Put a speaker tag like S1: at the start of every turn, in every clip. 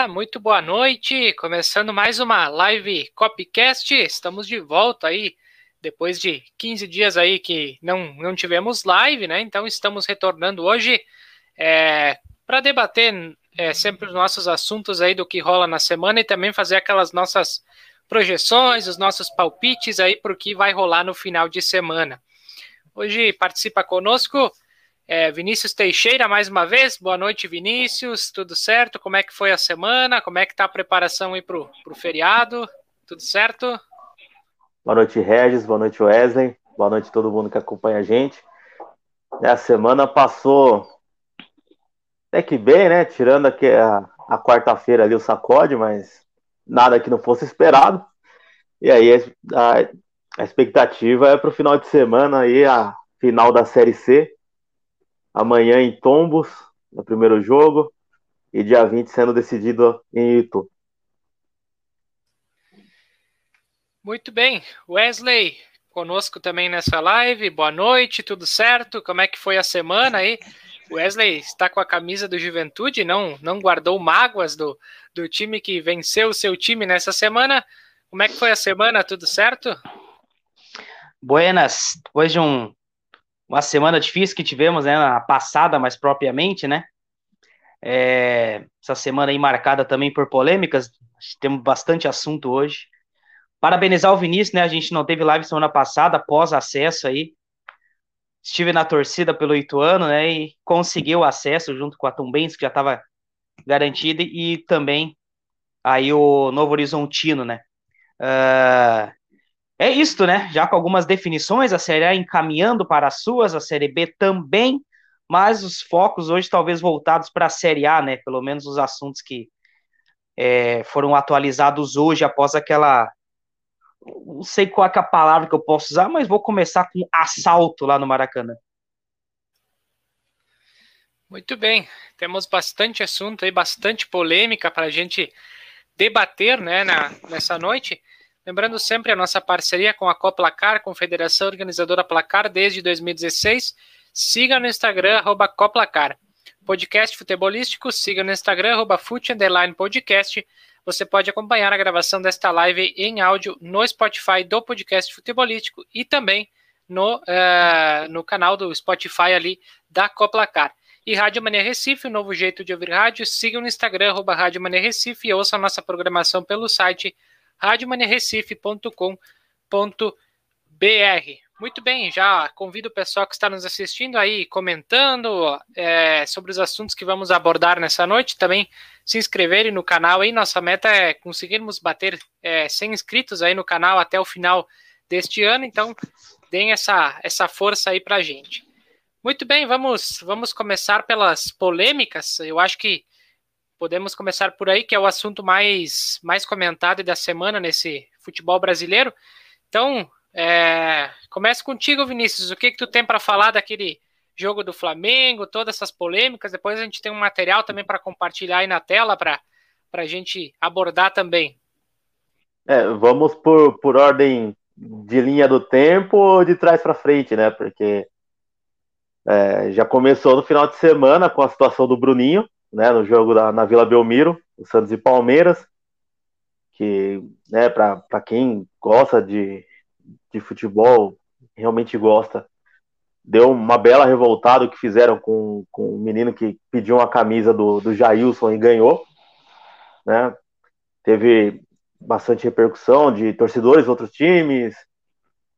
S1: Olá, muito boa noite. Começando mais uma live Copycast. Estamos de volta aí depois de 15 dias aí que não, não tivemos live, né? Então estamos retornando hoje é, para debater é, sempre os nossos assuntos aí do que rola na semana e também fazer aquelas nossas projeções, os nossos palpites aí para o que vai rolar no final de semana. Hoje participa conosco é, Vinícius Teixeira, mais uma vez. Boa noite, Vinícius. Tudo certo? Como é que foi a semana? Como é que tá a preparação aí pro, pro feriado? Tudo certo?
S2: Boa noite, Regis. Boa noite, Wesley. Boa noite a todo mundo que acompanha a gente. A semana passou até que bem, né? Tirando aqui a, a quarta-feira ali o sacode, mas nada que não fosse esperado. E aí a, a expectativa é para o final de semana aí a final da Série C amanhã em Tombos, no primeiro jogo, e dia 20 sendo decidido em Itu.
S1: Muito bem. Wesley, conosco também nessa live. Boa noite, tudo certo? Como é que foi a semana aí? Wesley está com a camisa do Juventude, não, não guardou mágoas do, do time que venceu o seu time nessa semana. Como é que foi a semana? Tudo certo?
S3: Buenas. Depois de um uma semana difícil que tivemos, né, na passada, mais propriamente, né? É, essa semana aí marcada também por polêmicas, temos bastante assunto hoje. Parabenizar o Vinícius, né? A gente não teve live semana passada, após acesso aí. Estive na torcida pelo Ituano, né? E conseguiu acesso junto com a Tumbens, que já estava garantida, e também aí o Novo Horizontino, né? Uh, é isto, né? Já com algumas definições, a Série A encaminhando para as suas, a Série B também, mas os focos hoje talvez voltados para a Série A, né? Pelo menos os assuntos que é, foram atualizados hoje após aquela. Não sei qual é a palavra que eu posso usar, mas vou começar com assalto lá no Maracanã.
S1: Muito bem, temos bastante assunto aí, bastante polêmica para a gente debater né, na, nessa noite. Lembrando sempre a nossa parceria com a Coplacar, Confederação Organizadora Placar, desde 2016. Siga no Instagram, arroba Coplacar. Podcast futebolístico, siga no Instagram, arroba Podcast. Você pode acompanhar a gravação desta live em áudio no Spotify do Podcast Futebolístico e também no, uh, no canal do Spotify ali da Coplacar. E Rádio Mania Recife, um novo jeito de ouvir rádio. Siga no Instagram, arroba Rádio Mania Recife e ouça a nossa programação pelo site radiomanerecife.com.br. Muito bem, já convido o pessoal que está nos assistindo aí, comentando é, sobre os assuntos que vamos abordar nessa noite, também se inscreverem no canal aí, nossa meta é conseguirmos bater é, 100 inscritos aí no canal até o final deste ano, então deem essa, essa força aí pra gente. Muito bem, vamos, vamos começar pelas polêmicas, eu acho que Podemos começar por aí, que é o assunto mais, mais comentado da semana nesse futebol brasileiro. Então, é, contigo, Vinícius. O que, que tu tem para falar daquele jogo do Flamengo, todas essas polêmicas? Depois a gente tem um material também para compartilhar aí na tela para a gente abordar também.
S2: É, vamos por, por ordem de linha do tempo ou de trás para frente, né? Porque é, já começou no final de semana com a situação do Bruninho, né, no jogo da, na Vila Belmiro, o Santos e Palmeiras, que, né, para quem gosta de, de futebol, realmente gosta, deu uma bela revoltada o que fizeram com, com o menino que pediu uma camisa do, do Jailson e ganhou, né, teve bastante repercussão de torcedores outros times,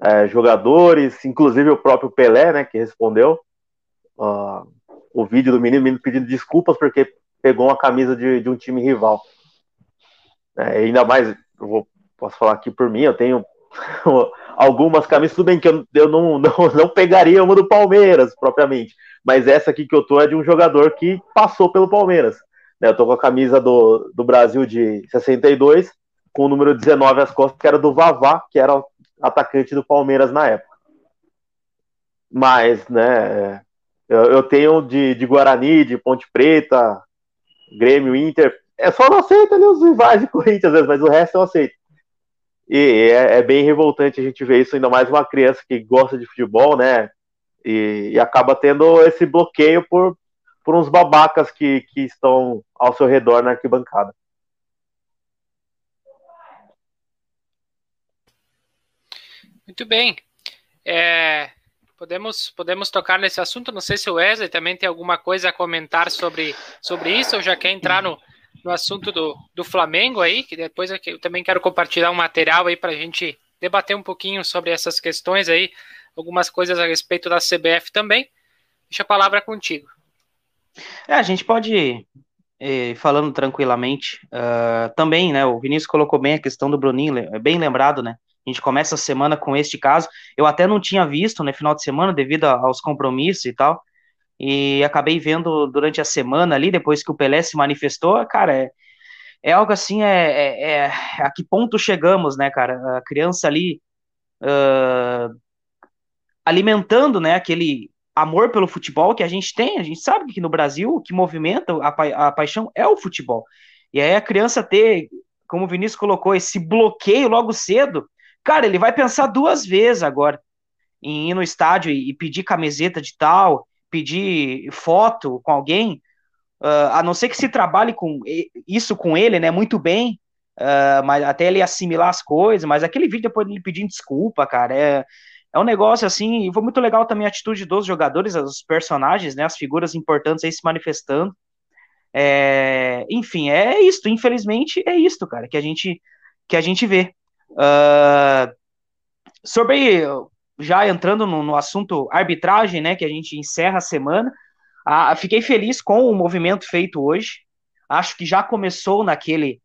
S2: é, jogadores, inclusive o próprio Pelé, né, que respondeu, uh, o vídeo do menino, menino pedindo desculpas porque pegou uma camisa de, de um time rival. É, ainda mais, eu vou, posso falar aqui por mim, eu tenho algumas camisas, tudo bem que eu, eu não, não, não pegaria uma do Palmeiras, propriamente, mas essa aqui que eu tô é de um jogador que passou pelo Palmeiras. Né, eu tô com a camisa do, do Brasil de 62, com o número 19 às costas, que era do Vavá, que era atacante do Palmeiras na época. Mas, né, eu, eu tenho de, de Guarani, de Ponte Preta, Grêmio, Inter. É só não aceito ali os rivais de Corinthians, às vezes, mas o resto eu aceito. E é, é, bem revoltante a gente ver isso, ainda mais uma criança que gosta de futebol, né? E, e, acaba tendo esse bloqueio por, por uns babacas que, que estão ao seu redor na arquibancada.
S1: Muito bem. É, podemos, podemos tocar nesse assunto. Não sei se o Wesley também tem alguma coisa a comentar sobre, sobre isso, ou já quer entrar no, no assunto do, do Flamengo aí, que depois eu também quero compartilhar um material aí para a gente debater um pouquinho sobre essas questões aí, algumas coisas a respeito da CBF também. Deixa a palavra contigo.
S3: É, a gente pode ir eh, falando tranquilamente. Uh, também, né? O Vinícius colocou bem a questão do Bruninho, é bem lembrado, né? A gente começa a semana com este caso. Eu até não tinha visto no né, final de semana, devido aos compromissos e tal. E acabei vendo durante a semana ali, depois que o Pelé se manifestou. Cara, é, é algo assim, é, é, é a que ponto chegamos, né, cara? A criança ali uh, alimentando, né, aquele amor pelo futebol que a gente tem. A gente sabe que no Brasil o que movimenta a, pa a paixão é o futebol. E aí a criança ter, como o Vinícius colocou, esse bloqueio logo cedo, cara, ele vai pensar duas vezes agora em ir no estádio e, pedir camiseta de tal, pedir foto com alguém, uh, a não ser que se trabalhe com isso com ele, né, muito bem, uh, mas até ele assimilar as coisas, mas aquele vídeo depois ele pedindo desculpa, cara, é, é um negócio assim, e foi muito legal também a atitude dos jogadores, os personagens, né, as figuras importantes aí se manifestando. É, enfim, é isto, infelizmente é isto, cara, que a gente que a gente vê. Uh, sobre já entrando no, no, assunto arbitragem, né, que a gente encerra a semana, uh, fiquei feliz com o movimento feito hoje. Acho que já começou naquele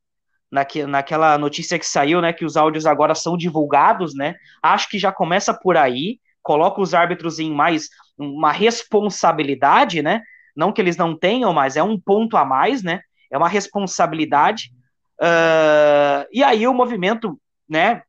S3: naque, naquela notícia que saiu, né, que os áudios agora são divulgados, né? Acho que já começa por aí, coloca os árbitros em mais uma responsabilidade, né? Não que eles não tenham, mas é um ponto a mais, né? É uma responsabilidade. Uh, e aí o movimento, né?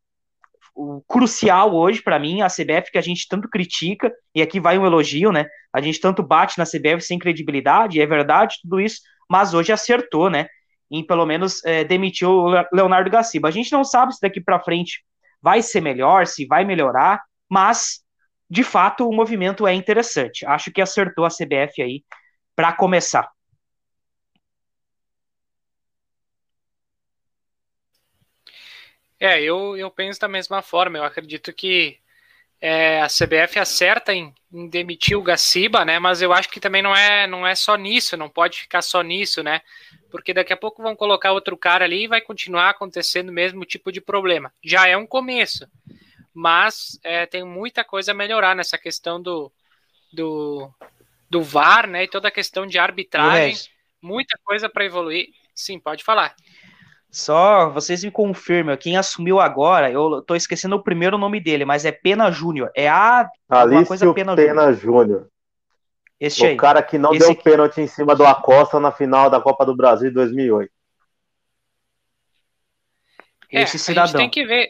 S3: O crucial hoje para mim, a CBF que a gente tanto critica, e aqui vai um elogio, né? A gente tanto bate na CBF sem credibilidade, é verdade tudo isso, mas hoje acertou, né? em pelo menos é, demitir o Leonardo Gaciba. A gente não sabe se daqui para frente vai ser melhor, se vai melhorar, mas de fato o movimento é interessante. Acho que acertou a CBF aí para começar.
S1: É, eu, eu penso da mesma forma. Eu acredito que é, a CBF acerta em, em, demitir o Gaciba, né? Mas eu acho que também não é, não é só nisso, não pode ficar só nisso, né? Porque daqui a pouco vão colocar outro cara ali e vai continuar acontecendo o mesmo tipo de problema. Já é um começo, mas é, tem muita coisa a melhorar nessa questão do, do, do VAR, né? E toda a questão de arbitragem, muita coisa para evoluir. Sim, pode falar.
S3: Só vocês me confirmam, quem assumiu agora, eu tô esquecendo o primeiro nome dele, mas é Pena Júnior. É a
S2: Alício coisa Pena, Pena Júnior. Este o aí. cara que não Esse deu aqui. pênalti em cima do Acosta na final da Copa do Brasil de 2008.
S1: É, Esse cidadão. A gente tem que ver,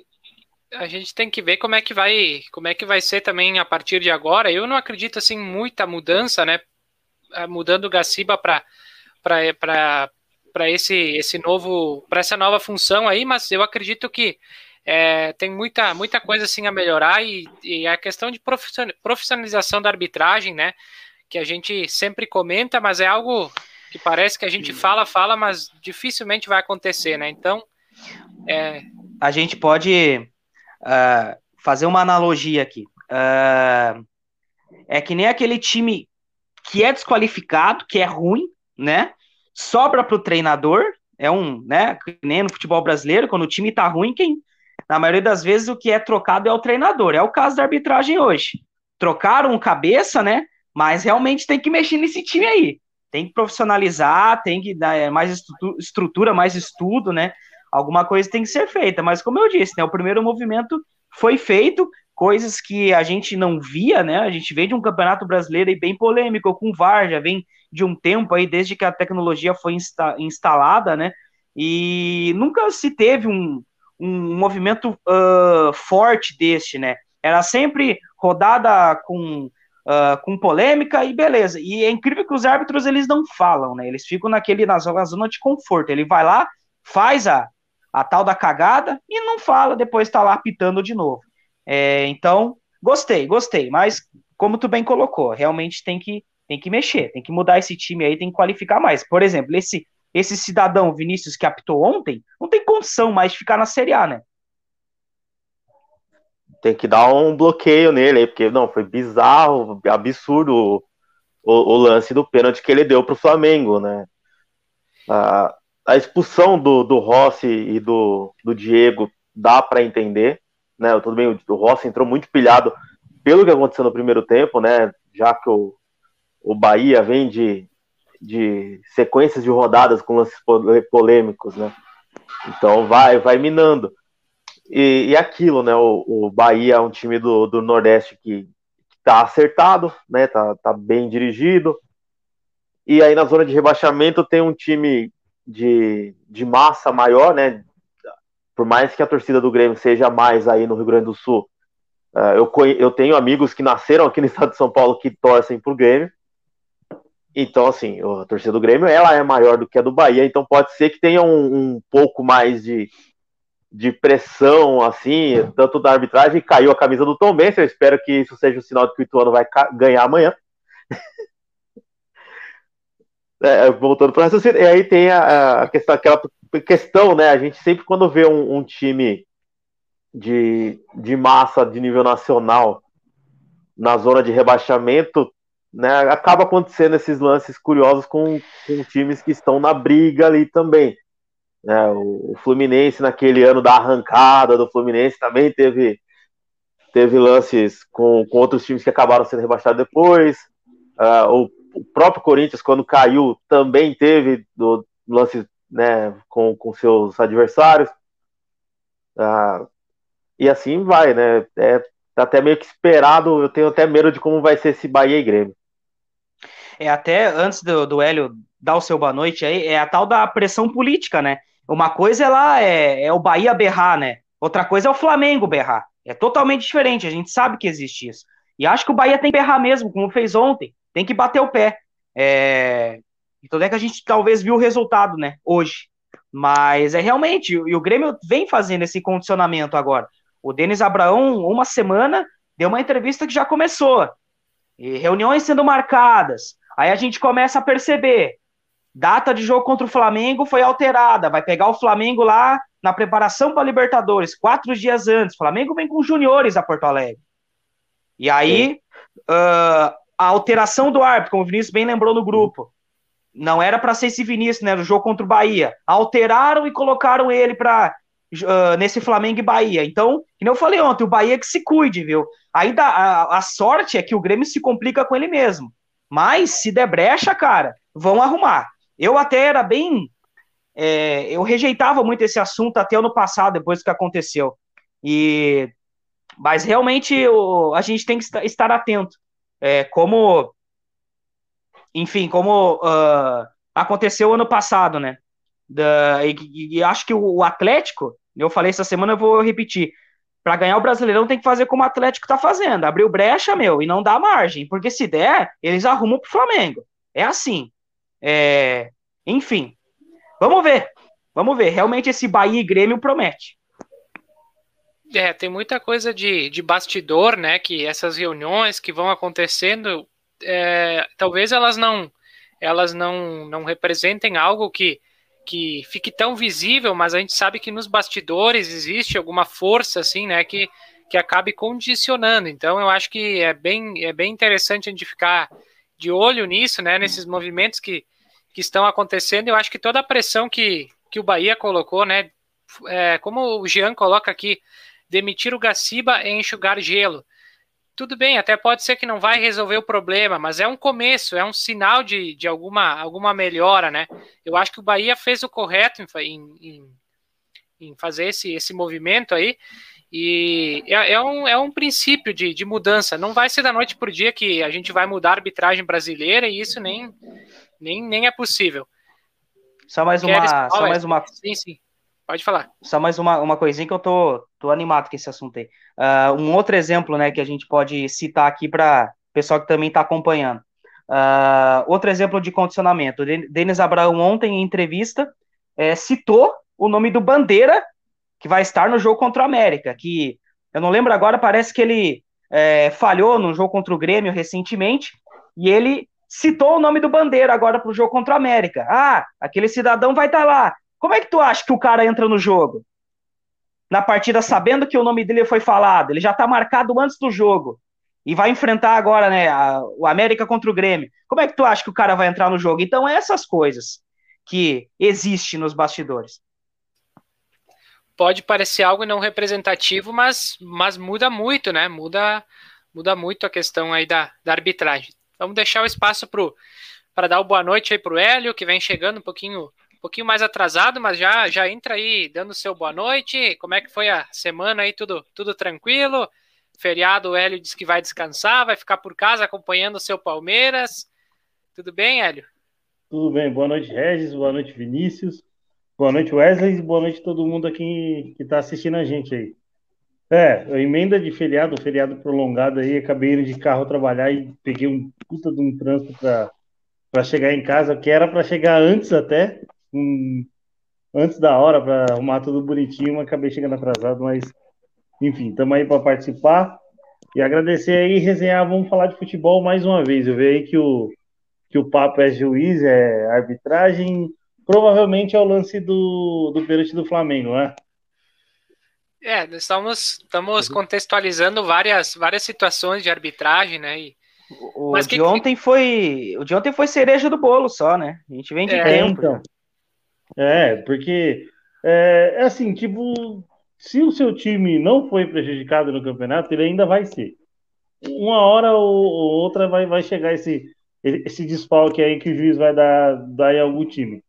S1: a gente tem que ver como é que vai, como é que vai ser também a partir de agora. Eu não acredito assim muita mudança, né? Mudando o Gaciba para para para esse, esse novo, para essa nova função aí, mas eu acredito que é, tem muita, muita coisa assim a melhorar e, e a questão de profissionalização da arbitragem, né? Que a gente sempre comenta, mas é algo que parece que a gente fala, fala, mas dificilmente vai acontecer, né? Então,
S3: é... a gente pode uh, fazer uma analogia aqui. Uh, é que nem aquele time que é desqualificado, que é ruim, né? Sobra para o treinador, é um, né, nem no futebol brasileiro, quando o time tá ruim, quem, na maioria das vezes, o que é trocado é o treinador. É o caso da arbitragem hoje. Trocaram cabeça, né, mas realmente tem que mexer nesse time aí. Tem que profissionalizar, tem que dar é, mais estrutura, mais estudo, né, alguma coisa tem que ser feita. Mas, como eu disse, né, o primeiro movimento foi feito, coisas que a gente não via, né? A gente veio de um campeonato brasileiro bem polêmico com VAR, já vem de um tempo aí desde que a tecnologia foi insta instalada, né? E nunca se teve um, um movimento uh, forte deste, né? Era sempre rodada com uh, com polêmica e beleza. E é incrível que os árbitros eles não falam, né? Eles ficam naquele na zona, na zona de conforto. Ele vai lá, faz a, a tal da cagada e não fala, depois tá lá apitando de novo. É, então, gostei, gostei, mas como tu bem colocou, realmente tem que tem que mexer, tem que mudar esse time aí, tem que qualificar mais. Por exemplo, esse, esse cidadão Vinícius que apitou ontem, não tem condição mais de ficar na Série A, né?
S2: Tem que dar um bloqueio nele aí, porque não, foi bizarro, absurdo o, o, lance do pênalti que ele deu pro Flamengo, né? A, a expulsão do, do Rossi e do, do Diego dá para entender, né? Tudo bem, o, o Rossi entrou muito pilhado pelo que aconteceu no primeiro tempo, né? Já que o, o Bahia vem de, de sequências de rodadas com lances polêmicos, né? Então vai, vai minando. E, e aquilo, né? O, o, Bahia é um time do, do Nordeste que, está acertado, né? Tá, tá bem dirigido. E aí na zona de rebaixamento tem um time de, de massa maior, né? Por mais que a torcida do Grêmio seja mais aí no Rio Grande do Sul, uh, eu, eu tenho amigos que nasceram aqui no estado de São Paulo que torcem pro Grêmio. Então, assim, a torcida do Grêmio ela é maior do que a do Bahia, então pode ser que tenha um, um pouco mais de, de pressão, assim, tanto da arbitragem, caiu a camisa do Tom Benz, eu espero que isso seja o sinal de que o Ituano vai ganhar amanhã. é, voltando para o e aí tem a, a, questão, aquela questão, né? A gente sempre quando vê um, um, time de, de massa de nível nacional na zona de rebaixamento, né? Acaba acontecendo esses lances curiosos com, com times que estão na briga ali também. Né, o, o Fluminense naquele ano da arrancada do Fluminense também teve teve lances com, com outros times que acabaram sendo rebaixados depois. Uh, o o próprio Corinthians, quando caiu, também teve do, lance né, com, com seus adversários. Ah, e assim vai, né? É tá até meio que esperado. Eu tenho até medo de como vai ser esse Bahia e Grêmio.
S3: É, até antes do, do Hélio dar o seu boa noite aí, é a tal da pressão política, né? Uma coisa é lá é, é o Bahia berrar, né? Outra coisa é o Flamengo berrar. É totalmente diferente, a gente sabe que existe isso. E acho que o Bahia tem que berrar mesmo, como fez ontem tem que bater o pé. É... Então é que a gente talvez viu o resultado, né, hoje. Mas é realmente, e o Grêmio vem fazendo esse condicionamento agora. O Denis Abraão, uma semana, deu uma entrevista que já começou. E reuniões sendo marcadas. Aí a gente começa a perceber. Data de jogo contra o Flamengo foi alterada. Vai pegar o Flamengo lá na preparação para a Libertadores, quatro dias antes. O Flamengo vem com juniores a Porto Alegre. E aí, uh, a alteração do árbitro, como o Vinícius bem lembrou no grupo. Não era para ser esse Vinícius, né? No jogo contra o Bahia. Alteraram e colocaram ele para uh, nesse Flamengo e Bahia. Então, como eu falei ontem, o Bahia que se cuide, viu? Dá, a, a sorte é que o Grêmio se complica com ele mesmo. Mas se der brecha, cara, vão arrumar. Eu até era bem. É, eu rejeitava muito esse assunto até ano passado, depois que aconteceu. E mas realmente a gente tem que estar atento é, como, enfim, como uh, aconteceu ano passado, né? Da, e, e, acho que o, Atlético, eu falei essa semana, eu vou repetir. Para ganhar o Brasileirão tem que fazer como o Atlético tá fazendo, abriu brecha, meu, e não dá margem, porque se der, eles arrumam pro Flamengo. É assim. É, enfim, vamos ver. Vamos ver. Realmente esse Bahia e Grêmio promete.
S1: É, tem muita coisa de, de bastidor, né? Que essas reuniões que vão acontecendo, é, talvez elas não elas não, não representem algo que, que fique tão visível, mas a gente sabe que nos bastidores existe alguma força, assim, né? Que, que acabe condicionando. Então, eu acho que é bem, é bem interessante a gente ficar de olho nisso, né? Nesses movimentos que, que estão acontecendo. Eu acho que toda a pressão que, que o Bahia colocou, né? É, como o Jean coloca aqui, demitir o Gaciba e enxugar gelo. Tudo bem, até pode ser que não vai resolver o problema, mas é um começo, é um sinal de, de alguma, alguma melhora, né? Eu acho que o Bahia fez o correto em, em, em fazer esse, esse movimento aí, e é, é, um, é um princípio de, de mudança. Não vai ser da noite para o dia que a gente vai mudar a arbitragem brasileira, e isso nem, nem, nem é possível.
S3: Só mais uma. Só mais uma...
S1: Sim, sim. Pode falar.
S3: Só mais uma, uma coisinha que eu tô, tô animado com esse assunto aí. Uh, um outro exemplo, né, que a gente pode citar aqui para o pessoal que também está acompanhando. Uh, outro exemplo de condicionamento. Denis Abraão, ontem, em entrevista, é, citou o nome do Bandeira, que vai estar no jogo contra o América, que eu não lembro agora, parece que ele é, falhou no jogo contra o Grêmio recentemente, e ele citou o nome do Bandeira agora pro jogo contra o América. Ah, aquele cidadão vai estar tá lá. Como é que tu acha que o cara entra no jogo? Na partida sabendo que o nome dele foi falado, ele já tá marcado antes do jogo. E vai enfrentar agora, né, a, o América contra o Grêmio. Como é que tu acha que o cara vai entrar no jogo? Então, é essas coisas que existem nos bastidores
S1: pode parecer algo não representativo, mas, mas muda muito, né? Muda, muda muito a questão aí da, da arbitragem. Vamos deixar o espaço para dar o boa noite aí para o Hélio, que vem chegando um pouquinho, um pouquinho mais atrasado, mas já, já entra aí dando seu boa noite. Como é que foi a semana aí? Tudo, tudo tranquilo? Feriado, o Hélio disse que vai descansar, vai ficar por casa acompanhando o seu Palmeiras. Tudo bem, Hélio?
S4: Tudo bem. Boa noite, Regis. Boa noite, Vinícius. Boa noite, Wesley. Boa noite todo mundo aqui que está assistindo a gente aí. É, a emenda de feriado, feriado prolongado aí, acabei indo de carro trabalhar e peguei um puta de um trânsito para chegar em casa, que era para chegar antes até, um, antes da hora, para arrumar tudo bonitinho, mas acabei chegando atrasado, mas enfim, estamos aí para participar e agradecer aí, resenhar, vamos falar de futebol mais uma vez. Eu vejo aí que o, que o papo é juiz, é arbitragem, provavelmente é o lance do, do pênalti do Flamengo, né?
S1: É, nós estamos, estamos contextualizando várias, várias situações de arbitragem, né? E,
S3: o, mas de que, ontem foi. O de ontem foi cereja do bolo só, né? A gente vem de é, tempo. Então.
S4: É, porque é, é, assim, tipo, se o seu time não foi prejudicado no campeonato, ele ainda vai ser. Uma hora ou, outra vai, vai chegar esse, esse desfalque aí que o juiz vai dar, dar em algum time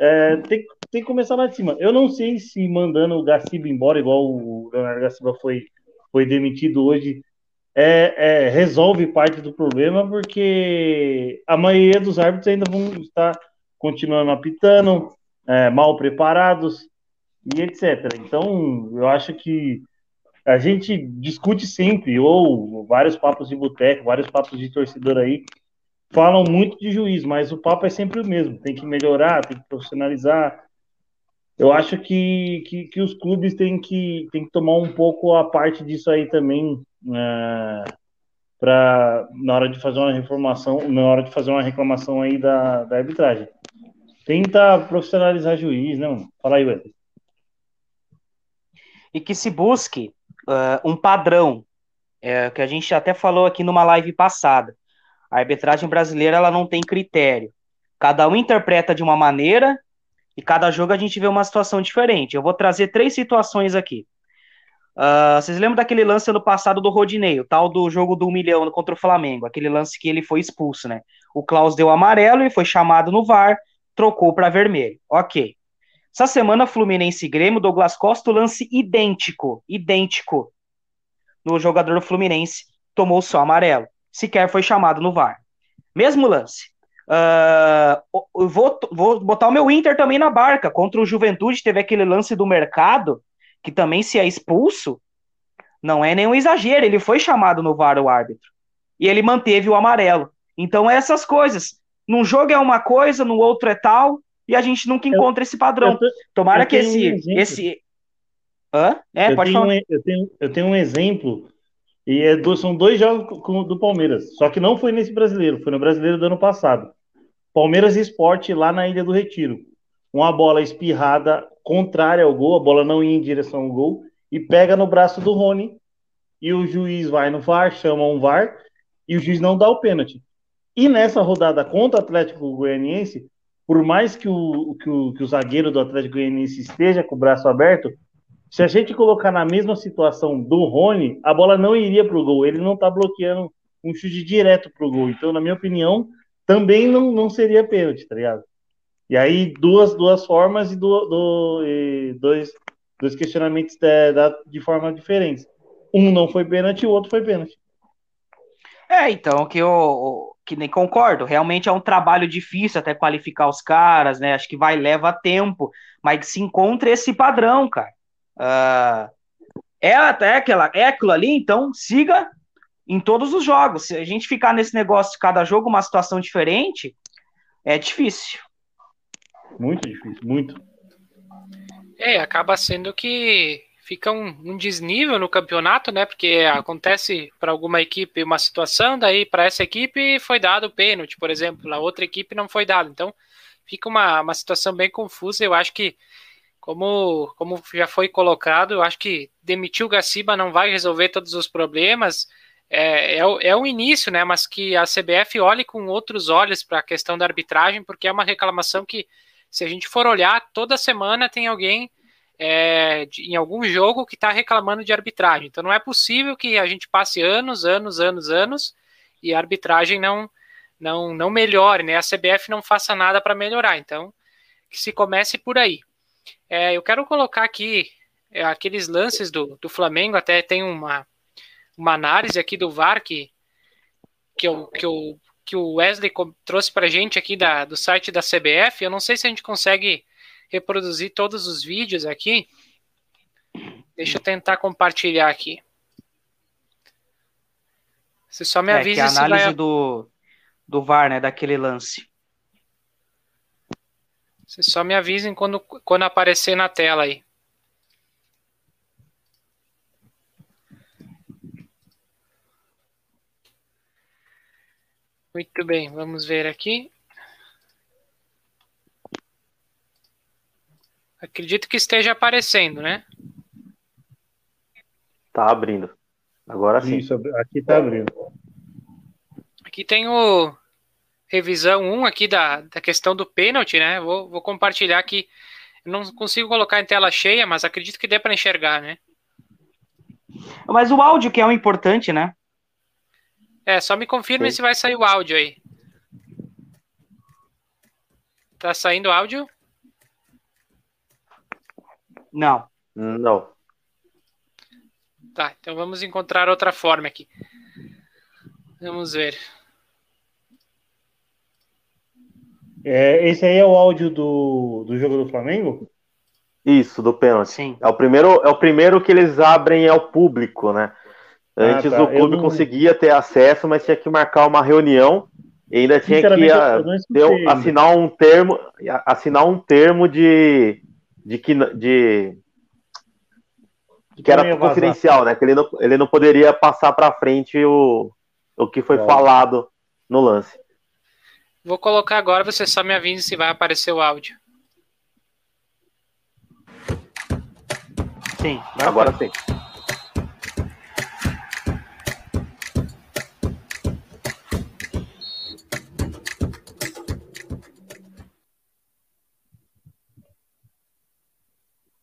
S4: é, tem, tem que começar lá de cima. Eu não sei se mandando o Gaciba embora, igual o Leonardo Gaciba foi, foi demitido hoje, é, é, resolve parte do problema, porque a maioria dos árbitros ainda vão estar continuando apitando, é, mal preparados e etc. Então, eu acho que a gente discute sempre, ou vários papos de boteco, vários papos de torcedor aí, falam muito de juiz, mas o papo é sempre o mesmo. Tem que melhorar, tem que profissionalizar. Eu acho que, que, que os clubes têm que, têm que tomar um pouco a parte disso aí também, é, na hora de fazer uma reformação, na hora de fazer uma reclamação aí da, da arbitragem. Tenta profissionalizar juiz, não? Fala aí, Wesley.
S3: E que se busque uh, um padrão, é, que a gente até falou aqui numa live passada a arbitragem brasileira ela não tem critério. Cada um interpreta de uma maneira e cada jogo a gente vê uma situação diferente. Eu vou trazer três situações aqui. Uh, vocês lembram daquele lance ano passado do Rodinei, o tal do jogo do milhão contra o Flamengo, aquele lance que ele foi expulso, né? O Klaus deu amarelo e foi chamado no VAR, trocou para vermelho. Ok. Essa semana, Fluminense e Grêmio, Douglas Costa, lance idêntico, idêntico no jogador do Fluminense, tomou só amarelo sequer foi chamado no VAR. Mesmo lance. Uh, vou, vou botar o meu Inter também na barca. Contra o Juventude teve aquele lance do mercado, que também se é expulso, não é nenhum exagero. Ele foi chamado no VAR o árbitro. E ele manteve o amarelo. Então, é essas coisas. Num jogo é uma coisa, no outro é tal, e a gente nunca encontra eu, esse padrão. Eu, Tomara eu que esse. Um esse...
S4: Hã? É, pode falar. Um, eu, tenho, eu tenho um exemplo e é do, são dois jogos com, do Palmeiras. Só que não foi nesse brasileiro, foi no brasileiro do ano passado. Palmeiras Esporte lá na Ilha do Retiro. Uma bola espirrada contrária ao gol, a bola não ia em direção ao gol, e pega no braço do Rony. E o juiz vai no VAR, chama um VAR, e o juiz não dá o pênalti. E nessa rodada contra o Atlético Goianiense, por mais que o, que o, que o zagueiro do Atlético Goianiense esteja com o braço aberto, se a gente colocar na mesma situação do Rony, a bola não iria para o gol. Ele não está bloqueando um chute direto para o gol. Então, na minha opinião, também não, não seria pênalti, tá ligado? E aí, duas, duas formas e, do, do, e dois, dois questionamentos de, de forma diferente. Um não foi pênalti, o outro foi pênalti.
S3: É, então, que eu que nem concordo. Realmente é um trabalho difícil até qualificar os caras, né? Acho que vai leva tempo, mas se encontra esse padrão, cara. Uh, é até aquela, é aquilo ali, então siga em todos os jogos. Se a gente ficar nesse negócio, cada jogo uma situação diferente, é difícil.
S4: Muito difícil, muito.
S1: É, acaba sendo que fica um, um, desnível no campeonato, né? Porque acontece para alguma equipe uma situação, daí para essa equipe foi dado o pênalti, por exemplo, a outra equipe não foi dado. Então fica uma, uma situação bem confusa. Eu acho que, como, como já foi colocado, eu acho que demitir o Gaciba não vai resolver todos os problemas. É, é, é o início, né? Mas que a CBF olhe com outros olhos para a questão da arbitragem, porque é uma reclamação que, se a gente for olhar, toda semana tem alguém é, de, em algum jogo que está reclamando de arbitragem. Então não é possível que a gente passe anos, anos, anos, anos e a arbitragem não não não melhore, né? A CBF não faça nada para melhorar. Então que se comece por aí. É, eu quero colocar aqui é, aqueles lances do, do Flamengo. Até tem uma uma análise aqui do VAR que que eu, que eu que o Wesley trouxe para gente aqui da, do site da CBF. Eu não sei se a gente consegue reproduzir todos os vídeos aqui. Deixa eu tentar compartilhar aqui. Você só me avisa
S3: é, que a análise
S1: vai...
S3: do, do VAR, né, daquele lance.
S1: Você só me avisem quando, quando aparecer na tela aí. Muito bem, vamos ver aqui. Acredito que esteja aparecendo, né?
S2: Tá abrindo. Agora sim.
S4: Isso, aqui tá abrindo.
S1: Aqui tem o revisão 1 aqui da, da questão do pênalti, né? Vou, vou compartilhar aqui. Eu não consigo colocar em tela cheia, mas acredito que dê para enxergar, né?
S3: Mas o áudio que é o importante, né?
S1: É, só me confirme Sim. se vai sair o áudio aí. Tá saindo áudio?
S3: Não.
S2: Não.
S1: Tá, então vamos encontrar outra forma aqui. Vamos ver.
S4: É, esse aí é o áudio do, do jogo do Flamengo?
S2: Isso, do pênalti. Sim. É o primeiro, é o primeiro que eles abrem ao público, né? Ah, Antes ah, tá. o clube não... conseguia ter acesso, mas tinha que marcar uma reunião e ainda tinha que a, ah, ter, assinar um termo, assinar um termo de de que, de, que era confidencial, né? Que ele não, ele não poderia passar para frente o, o que foi falado no lance.
S1: Vou colocar agora, você só me avise se vai aparecer o áudio.
S3: Sim,
S2: agora sim.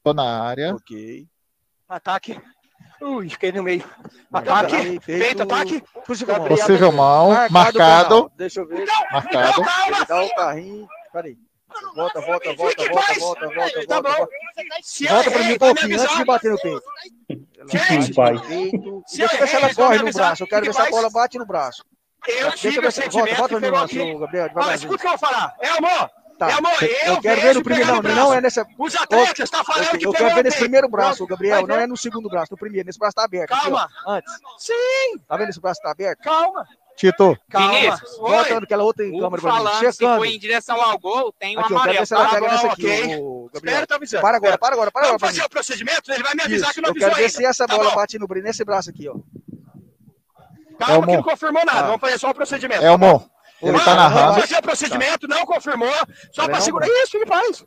S5: Tô na área.
S6: Ok. Ataque. Ui, fiquei no meio. Ataque, feito, ataque.
S5: Possível mal, marcado. marcado.
S6: Deixa eu ver.
S5: Marcado.
S6: Dá o carrinho. Peraí. Volta, volta, volta, volta, volta, volta, tá volta. Volta, volta pra mim um pouquinho antes de bater no peito.
S4: Que pai.
S6: Deixa eu ver se ela corre no braço. Eu quero ver se a bola bate no braço. Eu tive o sentimento volta, volta pra mim, Gabriel. Escuta o que eu vou falar. É amor. Tá. Amor, eu, eu quero ver no primeiro. Não, não é nessa. Os atletas, tá falando eu, que eu quero ver nesse primeiro braço, Gabriel. Não é no segundo braço, no primeiro. Nesse braço tá aberto.
S1: Calma.
S6: Aqui, antes. Sim. Tá vendo esse braço tá aberto?
S1: Calma.
S5: Tito.
S6: Calma. Volta naquela outra câmera pra mim. Checando.
S1: Se foi em direção ao gol, tem um aqui, amarelo.
S6: Aqui, eu quero ver se ela pega nessa aqui, o Gabriel. Tá para agora, para agora, para agora.
S1: Vamos fazer o procedimento, ele vai me avisar que não
S6: avisou Eu quero ver se essa tá bola bate no nesse braço aqui, ó.
S1: Calma, que não confirmou nada. Vamos fazer só o procedimento.
S5: É, Elmon. Ele tá narrando.
S1: Vai fazer o procedimento, não confirmou. Só para segurar. Isso, ele faz.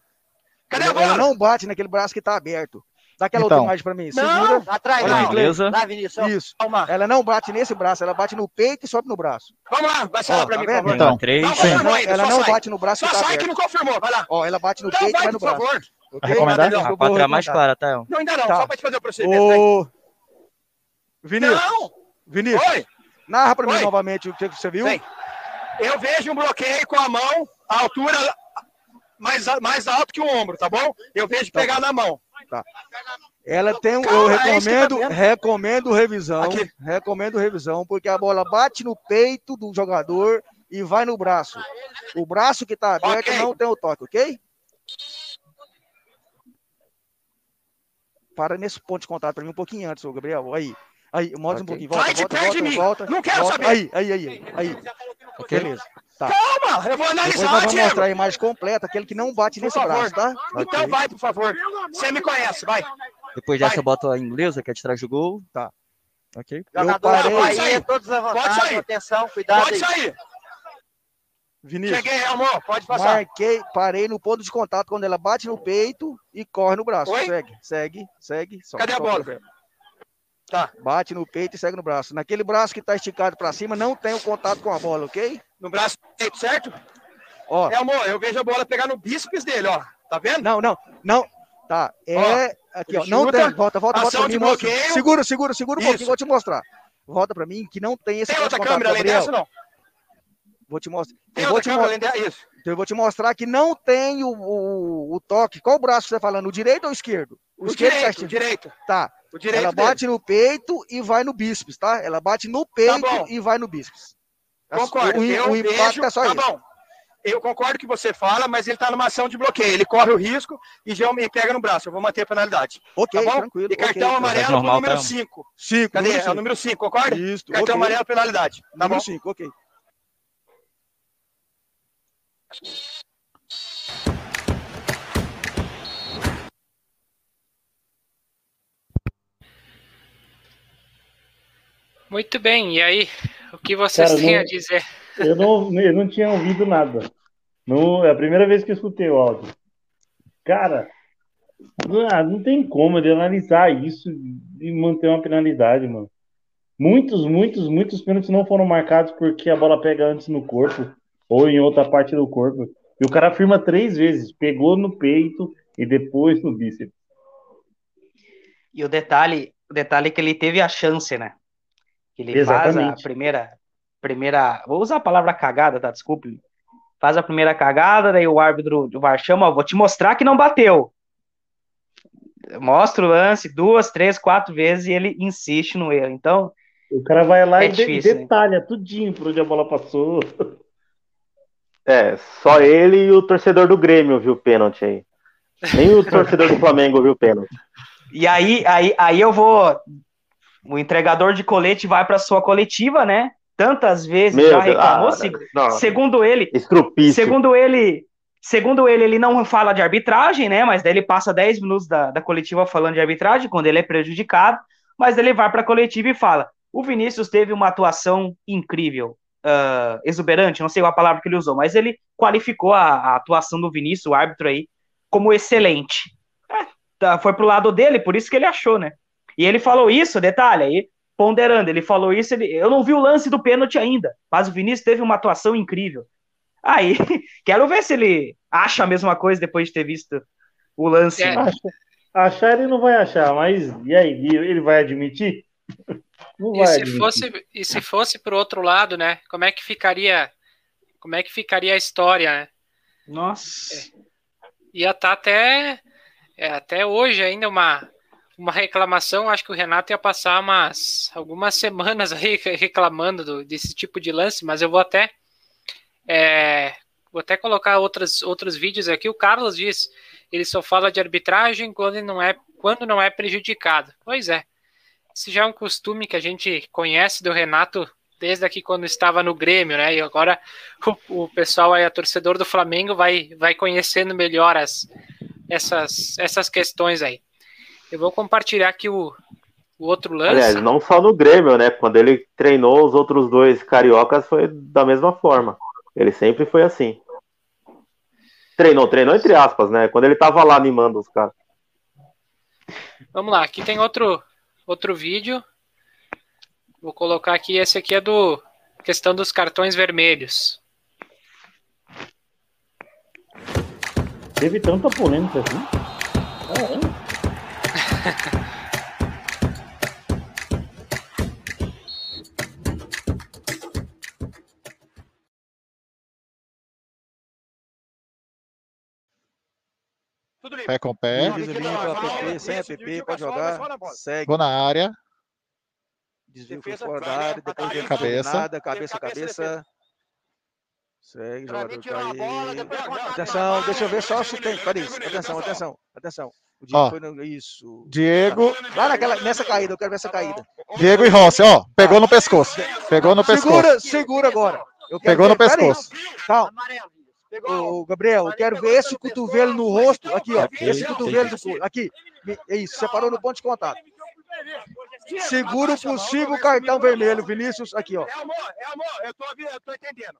S6: Cadê a bola? Ela não bate naquele braço que tá aberto. Dá aquela então. outra imagem pra mim. Segura.
S1: Não, atrás, não.
S3: Beleza.
S6: Lá, Vinícius. Isso. Calma. Ela não bate nesse braço, ela bate no peito e sobe no braço.
S1: Vamos lá, vai lá pra
S6: tá
S1: mim, por
S6: favor.
S5: Então,
S3: três.
S6: Não, ela não bate no braço
S1: só
S6: que tá
S1: sai que não confirmou, vai lá.
S6: Ó, ela bate no então peito e vai no braço. Por favor.
S5: Okay? Recomendar?
S3: A quatro é mais clara, tá?
S1: Não, ainda não, tá. só pra te fazer o procedimento. Ô...
S6: Vinícius. Não. Vinícius. Oi. Narra pra mim novamente o que você viu. Vem
S1: eu vejo um bloqueio com a mão, a altura mais, mais alto que o ombro, tá bom? Eu vejo tá. pegar na mão.
S6: Tá. Ela tem um, eu é recomendo, tá recomendo revisão, Aqui. recomendo revisão, porque a bola bate no peito do jogador e vai no braço. O braço que tá aberto okay. não tem o toque, ok? Para nesse ponto de contato para mim um pouquinho antes, Gabriel. Aí. Aí, mostra okay. um pouquinho. Volta, volta, volta, volta,
S1: Não quero
S6: volta.
S1: saber.
S6: Aí, aí, aí, aí. Okay. Beleza. Tá.
S1: Calma, eu vou analisar,
S6: Depois nós vamos mostrar a imagem completa, aquele que não bate por nesse
S1: favor.
S6: braço, tá?
S1: Então okay. vai, por favor. Você me conhece, vai.
S6: Depois dessa eu boto a inglesa, que é de trás do gol. Tá. Ok. Eu
S7: Jogador
S6: parei.
S7: Havaí é todos à
S8: Pode sair.
S7: atenção, cuidado
S8: Pode
S7: aí.
S8: sair.
S6: Vinícius.
S8: Cheguei, amor. Pode passar.
S6: Marquei, parei no ponto de contato quando ela bate no peito e corre no braço.
S8: Oi?
S6: Segue, segue, segue. Só,
S8: Cadê a
S6: só
S8: bola?
S6: pro pé.
S8: Tá.
S6: Bate no peito e segue no braço. Naquele braço que tá esticado pra cima, não tem o contato com a bola, ok?
S8: No braço direito, certo?
S6: Ó,
S8: É, amor, eu vejo a bola pegar no bíceps dele, ó. Tá vendo?
S6: não, não, não. Tá, é. aqui, ó. Não
S8: chuta,
S6: tem. Volta, volta, volta pra mim.
S8: bloqueio.
S6: Segura, segura, segura um
S8: Isso.
S6: pouquinho, vou te mostrar. Volta pra mim que não tem esse
S8: Tem outra
S6: contato,
S8: câmera além
S6: Gabriel.
S8: dessa, não?
S6: Vou te mostrar.
S8: Tem
S6: Eu vou
S8: outra câmera além dessa? Isso.
S6: Então eu vou te mostrar que não tem o, o, o toque. Qual braço você tá falando? O direito ou o esquerdo? O,
S8: O
S6: esquerdo
S8: direito,
S6: certinho.
S8: o direito.
S6: Tá.
S8: O direito
S6: Ela
S8: dele.
S6: bate no peito e vai no bíceps, tá? Ela bate no peito
S8: bom.
S6: e vai no bíceps.
S8: Concordo.
S6: O,
S8: eu
S6: o impacto
S8: vejo,
S6: é só
S8: tá
S6: isso.
S8: bom. Eu concordo que você fala, mas ele tá numa ação de bloqueio. Ele corre o risco e já me pega no braço. Eu vou manter a penalidade.
S6: Ok,
S8: Tá bom?
S6: tranquilo.
S8: E cartão
S6: ok.
S8: amarelo pro
S3: normal,
S8: número
S3: tá?
S8: 5.
S6: Cinco,
S8: Cadê?
S6: número
S8: É o número 5, concorda?
S6: cinco. Isso,
S8: Cartão
S6: ok.
S8: amarelo, penalidade. Tá
S6: Número
S8: bom?
S6: 5, ok.
S1: Muito bem, e aí? O que vocês
S4: Cara,
S1: têm
S4: não-
S1: a dizer?
S4: Eu não, eu não tinha ouvido nada. Não, é a primeira vez que eu escutei o áudio. Cara, não, ah, não tem como ele analisar isso e manter uma penalidade, mano. Muitos, muitos, muitos pênaltis não foram marcados porque a bola pega antes no corpo ou em outra parte do corpo. E o cara afirma três vezes: pegou no peito e depois no bíceps.
S3: E o detalhe, o detalhe é que ele teve a chance, né? Ele faz a
S4: Exatamente.
S3: primeira, primeira, vou usar a palavra cagada, tá? Desculpe. Faz a primeira cagada, daí o árbitro do VAR chama, ó, vou te mostrar que não bateu. Mostra o lance duas, três, quatro vezes e ele insiste no erro. Então,
S4: O cara vai lá
S3: É
S4: e de-
S3: difícil, né?
S4: detalha tudinho por onde a bola passou.
S2: É, só ele e o torcedor do Grêmio viu o pênalti aí. Nem o torcedor do Flamengo viu o pênalti.
S3: E aí, aí, aí eu vou. O entregador de colete vai para sua coletiva, né? Tantas vezes
S2: Meu
S3: já
S2: Deus,
S3: reclamou.
S2: ah,
S3: se-
S2: não,
S3: segundo ele,
S2: estrupício.
S3: segundo ele, segundo ele, ele não fala de arbitragem, né? Mas daí ele passa 10 minutos da, da coletiva falando de arbitragem, quando ele é prejudicado. Mas ele vai para a coletiva e fala: o Vinícius teve uma atuação incrível, ah, exuberante, não sei a palavra que ele usou, mas ele qualificou a, a atuação do Vinícius, o árbitro aí, como excelente. É, tá, foi pro lado dele, por isso que ele achou, né? E ele falou isso, detalhe, aí, ponderando, ele falou isso, ele, eu não vi o lance do pênalti ainda, mas o Vinícius teve uma atuação incrível. Aí, quero ver se ele acha a mesma coisa depois de ter visto o lance.
S1: É.
S4: Acha- Achar ele não vai achar, mas e aí? Ele vai admitir? Não
S1: E
S4: vai
S1: se
S4: admitir.
S1: fosse, e se fosse pro outro lado, né? Como é que ficaria? Como é que ficaria a história, né?
S3: Nossa.
S1: Ia estar até é, até hoje ainda uma uma reclamação. Acho que o Renato ia passar umas algumas semanas aí reclamando do- desse tipo de lance, mas eu vou até é, vou até colocar outros outros vídeos aqui. O Carlos diz ele só fala de arbitragem quando não é quando não é prejudicado. Pois é. Esse já é um costume que a gente conhece do Renato desde aqui quando estava no Grêmio, né? E agora o, o pessoal aí, a torcedor do Flamengo, vai, vai conhecendo melhor as, essas, essas questões aí. Eu vou compartilhar aqui o, o outro lance.
S2: Aliás, não só no Grêmio, né? Quando ele treinou os outros dois cariocas foi da mesma forma. Ele sempre foi assim. Treinou, treinou entre aspas, né? Quando ele tava lá animando os caras.
S1: Vamos lá, aqui tem outro, outro vídeo. Vou colocar aqui, esse aqui é do questão dos cartões vermelhos.
S4: Teve tanta polêmica assim? Caramba.
S8: Tudo livre.
S5: Pé com pé.
S6: Desvio limpo, app, sem app, pode jogar. Segue.
S5: Gol na área.
S6: Desvio
S8: Defesa,
S6: fora da área, depois vem
S5: cabeça.
S6: nada, cabeça,
S8: Cabeça,
S6: cabeça. Segue,
S8: mim,
S6: jogador
S8: tirou a bola, depois
S6: Atenção, deixa eu ver só se tem. Cadê isso? Atenção, atenção, atenção. O Diego
S5: Ó.
S6: foi no. Isso.
S5: Diego,
S6: Lá naquela, nessa caída, eu quero ver essa caída.
S5: Diego e Rossi, ó. Pegou no pescoço. Pegou no pescoço.
S6: Segura, segura agora. Eu quero
S5: Pegou no
S6: ver- aí.
S5: pescoço.
S6: Calma. Ô, Gabriel, eu quero ver esse cotovelo no rosto. Aqui, ó. Esse cotovelo do. Aqui. É isso, separou no ponto de contato. Segura o possível cartão vermelho, Vinícius. Aqui, ó.
S8: É amor, é amor, eu tô, eu tô entendendo.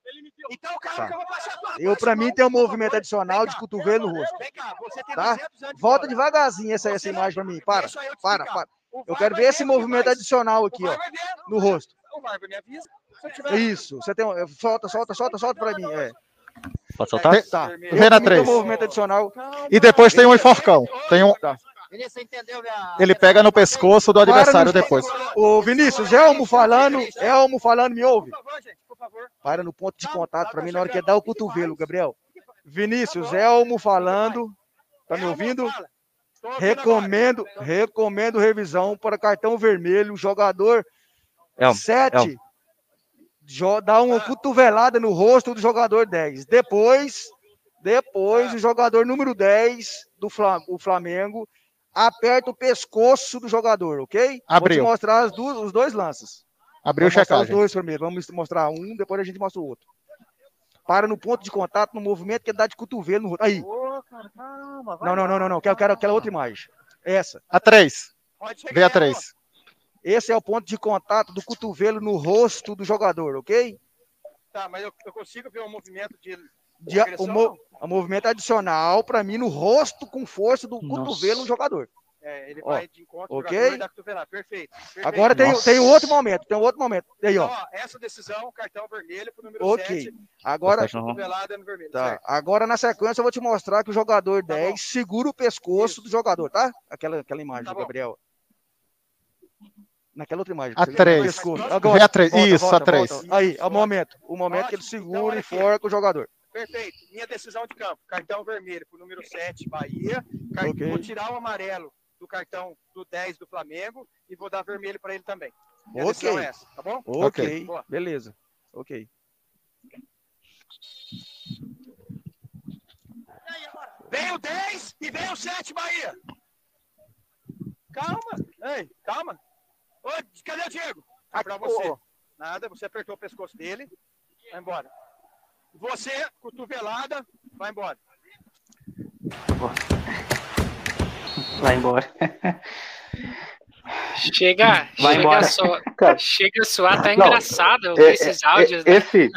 S8: Então, cara,
S6: Tá.
S8: que eu vou tua
S6: Eu, pra mim, tem um movimento adicional de cotovelo no rosto.
S8: Vem cá, você tem
S6: Tá?
S8: 200 anos de
S6: Volta devagarzinho essa, essa imagem pra mim. Para, para, para. Eu quero ver esse
S8: o que
S6: movimento adicional aqui, ó.
S8: ver,
S6: No rosto.
S8: Tiver
S6: Isso. Você tem um. Solta, solta, solta, solta pra mim. É.
S3: Pode soltar?
S6: Tá.
S5: Vê na
S6: também tenho
S5: três.
S6: um movimento adicional.
S5: E depois tem um enforcão. Tem um,
S8: Vinícius, você entendeu minha...
S5: ele pega no pescoço do adversário
S6: Para no-
S5: depois.
S6: Ô, Vinícius, Elmo falando. Elmo falando, me ouve?
S8: Por favor, gente, por favor.
S6: Para no ponto de contato pra mim na hora que ele dá o cotovelo, Gabriel. Vinícius, Elmo falando. Tá me ouvindo?
S8: Tô ouvindo
S6: Recomendo, recomendo revisão para cartão vermelho. Jogador
S3: Elmo,
S6: 7
S3: Elmo.
S6: jo- dá uma cotovelada no rosto do jogador 10. Depois, depois o jogador número 10 do Fla- o Flamengo aperta o pescoço do jogador, ok?
S5: Abriu.
S6: Vou te mostrar as duas- os dois lances.
S5: Abriu
S6: Vamos mostrar os
S5: checagem.
S6: dois primeiro. Vamos mostrar um, depois a gente mostra o outro. Para no ponto de contato, no movimento que ele dá de cotovelo no rosto. Aí.
S8: Ô, cara,
S6: Não, não, não, não, não. Quero, quero aquela outra imagem. Essa.
S5: A três.
S8: Pode chegar,
S5: Vê a três.
S6: Esse é o ponto de contato do cotovelo no rosto do jogador, ok?
S8: Tá, mas eu, eu consigo ver um movimento de...
S6: De, o, mo- o movimento adicional para mim no rosto com força do
S3: Nossa.
S6: cotovelo do jogador.
S8: É, ele
S6: Ó,
S8: vai de encontro ao
S6: ok?
S8: jogador e dá cotovelada. Perfeito, perfeito.
S6: Agora tem,
S5: Nossa.
S6: tem outro momento, tem outro momento. Aí,
S8: Então,
S6: ó.
S8: ó, essa decisão, cartão vermelho pro número
S6: Ok.
S8: 7.
S6: Agora.
S8: Cotovelada no vermelho,
S6: tá.
S8: certo?
S6: Agora na sequência eu vou te mostrar que o jogador
S8: Tá
S6: 10
S8: bom.
S6: segura o pescoço
S8: Isso.
S6: do jogador, tá? Aquela, aquela imagem
S8: Tá
S6: do. Gabriel. Naquela outra imagem.
S5: A
S6: você lembra?
S5: três.
S6: Pescoço.
S8: Vê
S6: Agora,
S5: a três.
S6: volta,
S5: Isso, a
S6: volta,
S5: três.
S6: volta. Aí, é o momento. O momento que ele
S8: Ótimo. Então,
S6: segura
S8: olha
S6: e forca o jogador.
S8: Perfeito. Minha decisão de campo. Cartão vermelho pro número 7, Bahia. Car-
S6: Ok.
S8: Vou tirar o amarelo do cartão do 10 do Flamengo e vou dar vermelho para ele também. Minha
S6: Ok.
S8: decisão é essa, tá bom?
S6: Ok,
S8: Boa.
S6: beleza. Ok.
S8: Vem o 10 e vem o 7, Bahia. Calma. Ei, calma. Ô, cadê o Diego? É pra você. Nada, você apertou o pescoço dele. Vai embora. Você, cotovelada, vai embora.
S3: Vai embora.
S1: Chega,
S3: Vai
S1: chega,
S3: embora.
S2: Cara,
S1: chega a soar, tá
S2: não,
S1: engraçado
S2: É,
S1: ouvir esses
S2: é,
S1: áudios,
S2: é,
S1: né?
S2: esse,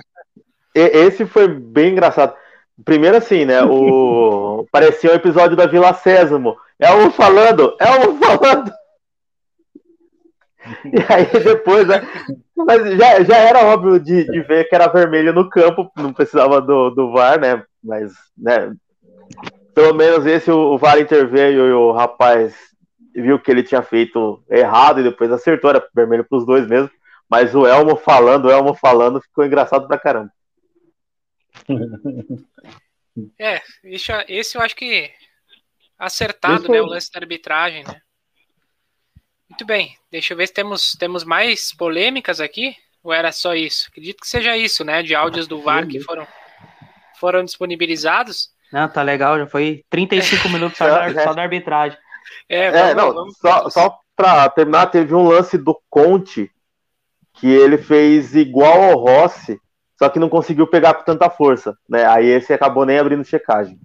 S2: esse foi bem engraçado. Primeiro assim, né? O parecia um episódio da Vila Sésamo. É um falando, é um falando. E aí depois, né? Mas já, já era óbvio de, de ver que era vermelho no campo, não precisava do, do VAR, né? Mas, né? Pelo menos esse o, o VAR interveio e o rapaz viu que ele tinha feito errado e depois acertou, era vermelho pros dois mesmo. Mas o Elmo falando, o Elmo falando, ficou engraçado pra caramba.
S1: É, isso, esse eu acho que acertado,
S2: Isso-
S1: né? O lance da arbitragem, né? Muito bem, deixa eu ver se temos, temos mais polêmicas aqui, ou era só isso? Acredito que seja isso, né? De áudios do VAR que foram, foram disponibilizados.
S3: Não, tá legal, já foi 35 minutos só, da, só da arbitragem.
S1: É,
S2: É,
S1: vamos-
S2: não,
S1: vamos-
S2: só, só pra terminar, teve um lance do Conte que ele fez igual ao Rossi, só que não conseguiu pegar com tanta força, né? Aí esse acabou nem abrindo checagem.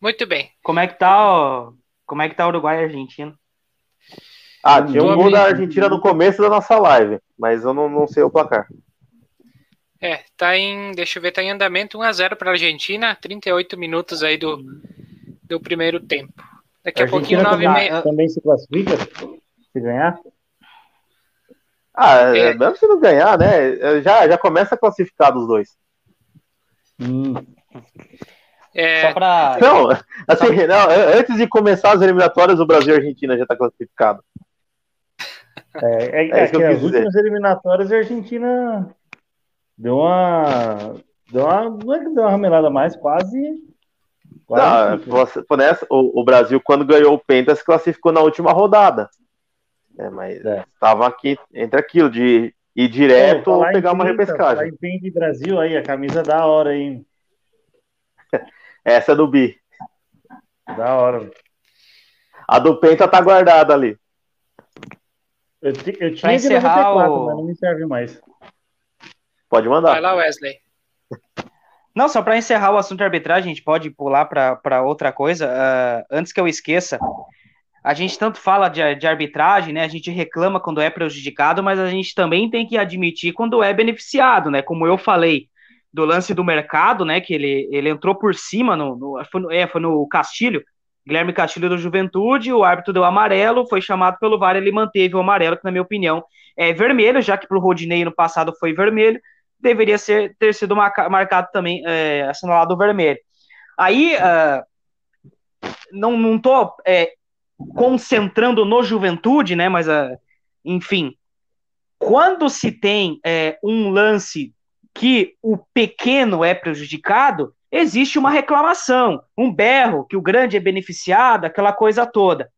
S1: Muito bem.
S3: Como é que tá, ó, como é que tá Uruguai e Argentina?
S2: Ah, tinha um gol da Argentina no começo da nossa live, mas eu não, não sei o placar.
S1: É, tá em, deixa eu ver, tá em andamento 1x0 para a Argentina, 38 minutos aí do, do primeiro tempo. Daqui a pouquinho,
S4: Argentina
S1: 9 e
S4: também,
S1: meia.
S4: também se classifica se ganhar?
S2: Ah,
S1: É.
S2: mesmo se não ganhar, né? Já, já começa classificado os dois.
S4: Hum,
S1: É,
S3: Só pra.
S2: Não, assim, não, antes de começar as eliminatórias, o Brasil e a Argentina já está classificado.
S4: é, é,
S2: É
S4: é
S2: isso que
S4: que
S2: eu
S4: as
S2: quis dizer.
S4: últimas eliminatórias a Argentina deu uma. Deu uma. Não é que deu uma ramelada mais, quase.
S2: Não,
S4: quase
S2: você- por nessa, o, o Brasil, quando ganhou o Penta, se classificou na última rodada. É, mas
S4: É.
S2: estava aqui entre aquilo de ir direto ou
S4: em
S2: pegar uma repescagem.
S4: em Pinta de Brasil aí, a camisa da hora aí.
S2: Essa é do Bi.
S4: Da hora.
S2: A do Penta tá guardada ali.
S4: Eu, eu
S3: Pra
S4: tinha de
S3: encerrar
S4: 94,
S3: o-
S4: mas não me serve mais.
S2: Pode
S1: vai
S2: mandar.
S1: lá, Wesley.
S3: Não, só para encerrar o assunto de arbitragem, a gente pode pular para outra coisa. Uh, antes que eu esqueça, a gente tanto fala de, de, arbitragem, né? A gente reclama quando é prejudicado, mas a gente também tem que admitir quando é beneficiado, né? Como eu falei do lance do mercado, né? Que ele, ele entrou por cima no, no, foi, no é, foi no Castilho, Guilherme Castilho do Juventude, o árbitro deu amarelo, foi chamado pelo VAR, ele manteve o amarelo, que na minha opinião é vermelho, já que para o Rodinei no passado foi vermelho, deveria ser, ter sido marcado também, é, assinalado vermelho. Aí, uh, não, não tô é, concentrando no Juventude, né, mas, uh, enfim, quando se tem é, um lance que o pequeno é prejudicado, existe uma reclamação, um berro, que o grande é beneficiado, aquela coisa toda.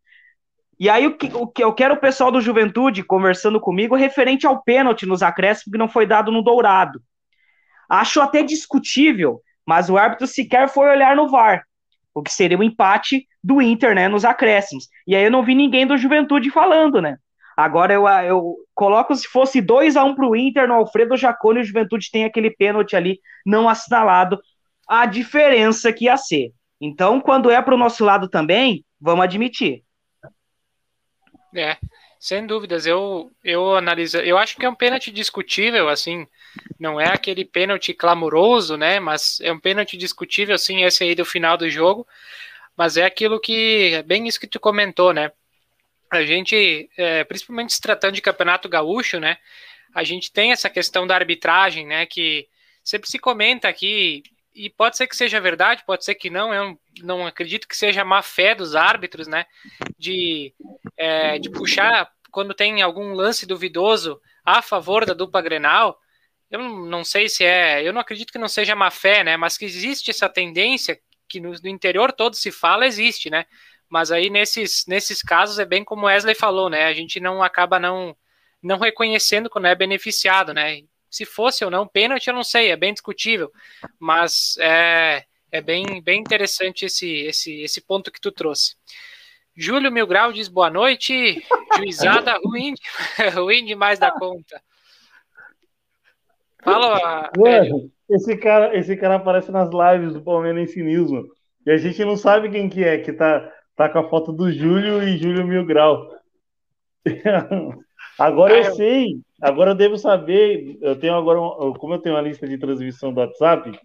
S3: E aí o que, o que eu quero o pessoal do Juventude conversando comigo referente ao pênalti nos acréscimos que não foi dado no Dourado. Acho até discutível, mas o árbitro sequer foi olhar no VAR, o que seria o um empate do Inter, né, nos acréscimos. E aí eu não vi ninguém do Juventude falando, né? Agora eu, eu coloco se fosse 2 a 1 um para o Inter no Alfredo Jacone, o Juventude tem aquele pênalti ali não assinalado a diferença que ia ser. Então, quando é para o nosso lado também, vamos admitir.
S1: É, sem dúvidas. Eu, eu analiso. Eu acho que é um pênalti discutível, assim. Não é aquele pênalti clamoroso, né? Mas é um pênalti discutível, sim, esse aí do final do jogo. Mas é aquilo que. É bem isso que tu comentou, né? A gente, é, principalmente se tratando de campeonato gaúcho, né? A gente tem essa questão da arbitragem, né? Que sempre se comenta aqui, e pode ser que seja verdade, pode ser que não, eu não acredito que seja má fé dos árbitros, né, de, é, de puxar quando tem algum lance duvidoso a favor da dupla Grenal, eu não sei se é, eu não acredito que não seja má fé, né, mas que existe essa tendência que no, no interior todo se fala, existe, né, mas aí nesses, nesses casos é bem como Wesley falou, né, a gente não acaba não, não reconhecendo quando é beneficiado, né, se fosse ou não pênalti, eu não sei, é bem discutível, mas é, é bem, bem interessante esse, esse, esse ponto que tu trouxe. Júlio Milgrau diz boa noite, juizada ruim, ruim demais da conta.
S4: Fala, mano, esse cara, esse cara aparece nas lives do Palmeiras News, mano, e a gente não sabe quem que é, que tá, tá com a foto do Júlio e Júlio Milgrau. Agora eu sei, agora eu devo saber, eu tenho agora, como eu tenho uma lista de transmissão do WhatsApp,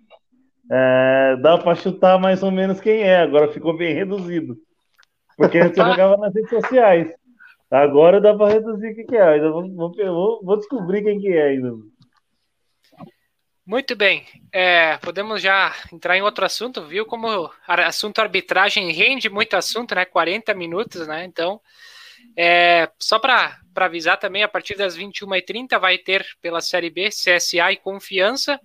S4: é, dá para chutar mais ou menos quem é, agora ficou bem reduzido. Porque antes eu jogava nas redes sociais. Agora dá para reduzir quem que é. Ainda vou, vou, vou, descobrir quem que é ainda.
S1: Muito bem. É, podemos já entrar em outro assunto, viu? Como assunto arbitragem rende muito assunto, né? 40 minutos, né? Então, é, só para avisar também, a partir das 21h30 vai ter pela Série B CSA e Confiança.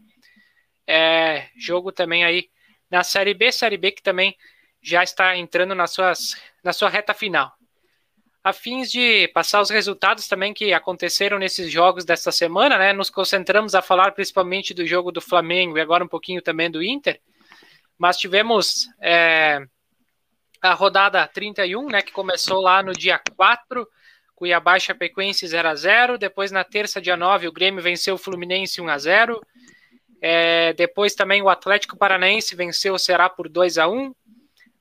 S1: É, jogo também aí na Série B, Série B que também já está entrando nas suas, na sua reta final. A fins de passar os resultados também que aconteceram nesses jogos desta semana, né? Nos concentramos a falar principalmente do jogo do Flamengo e agora um pouquinho também do Inter. Mas tivemos é, a rodada 31, né, que começou lá no dia 4, Cuiabá e Chapecoense 0 a 0 depois na terça, dia 9, o Grêmio venceu o Fluminense 1 a 0 é, depois também o Atlético Paranaense venceu o Ceará por 2 a 1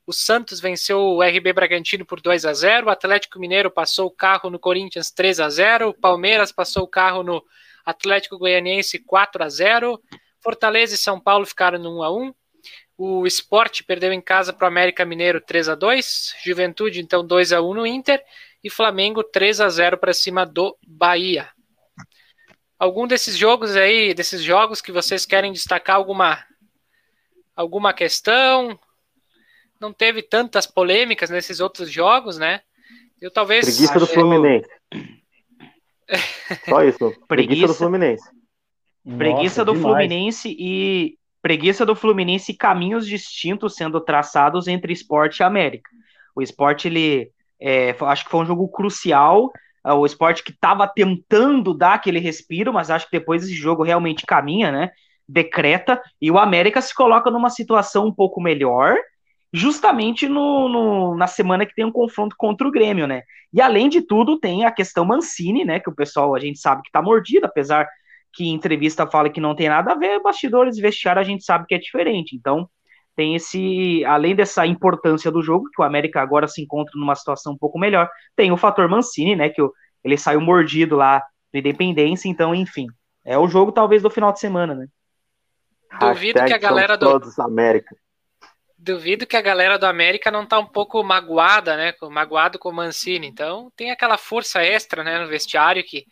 S1: o Santos venceu o RB Bragantino por 2 a 0 o Atlético Mineiro passou o carro no Corinthians 3 a 0 o Palmeiras passou o carro no Atlético Goianiense 4 a 0 Fortaleza e São Paulo ficaram no 1 a 1 o Sport perdeu em casa para o América Mineiro 3 a 2 Juventude, então 2 a 1 no Inter. E Flamengo 3 a 0 para cima do Bahia. Algum desses jogos aí, desses jogos que vocês querem destacar alguma, alguma questão? Não teve tantas polêmicas nesses outros jogos, né? Eu talvez.
S2: Preguiça do Fluminense. Só isso. Preguiça, preguiça do Fluminense.
S3: Preguiça Nossa, do demais. Fluminense e preguiça do Fluminense e caminhos distintos sendo traçados entre esporte e América. O esporte, ele, é, acho que foi um jogo crucial, é, o esporte que estava tentando dar aquele respiro, mas acho que depois esse jogo realmente caminha, né? Decreta, e o América se coloca numa situação um pouco melhor, justamente no, no, na semana que tem um confronto contra o Grêmio, né? E além de tudo, tem a questão Mancini, né? Que o pessoal a gente sabe que tá mordido, apesar que em entrevista fala que não tem nada a ver, bastidores e vestiário a gente sabe que é diferente. Então, tem esse, além dessa importância do jogo, que o América agora se encontra numa situação um pouco melhor, tem o fator Mancini, né, que ele saiu mordido lá do Independência, então, enfim, é o jogo talvez do final de semana, né?
S1: Duvido que a galera do
S2: todos América.
S1: Duvido que a galera do América não tá um pouco magoada, né, magoado com o Mancini, então tem aquela força extra, né, no vestiário que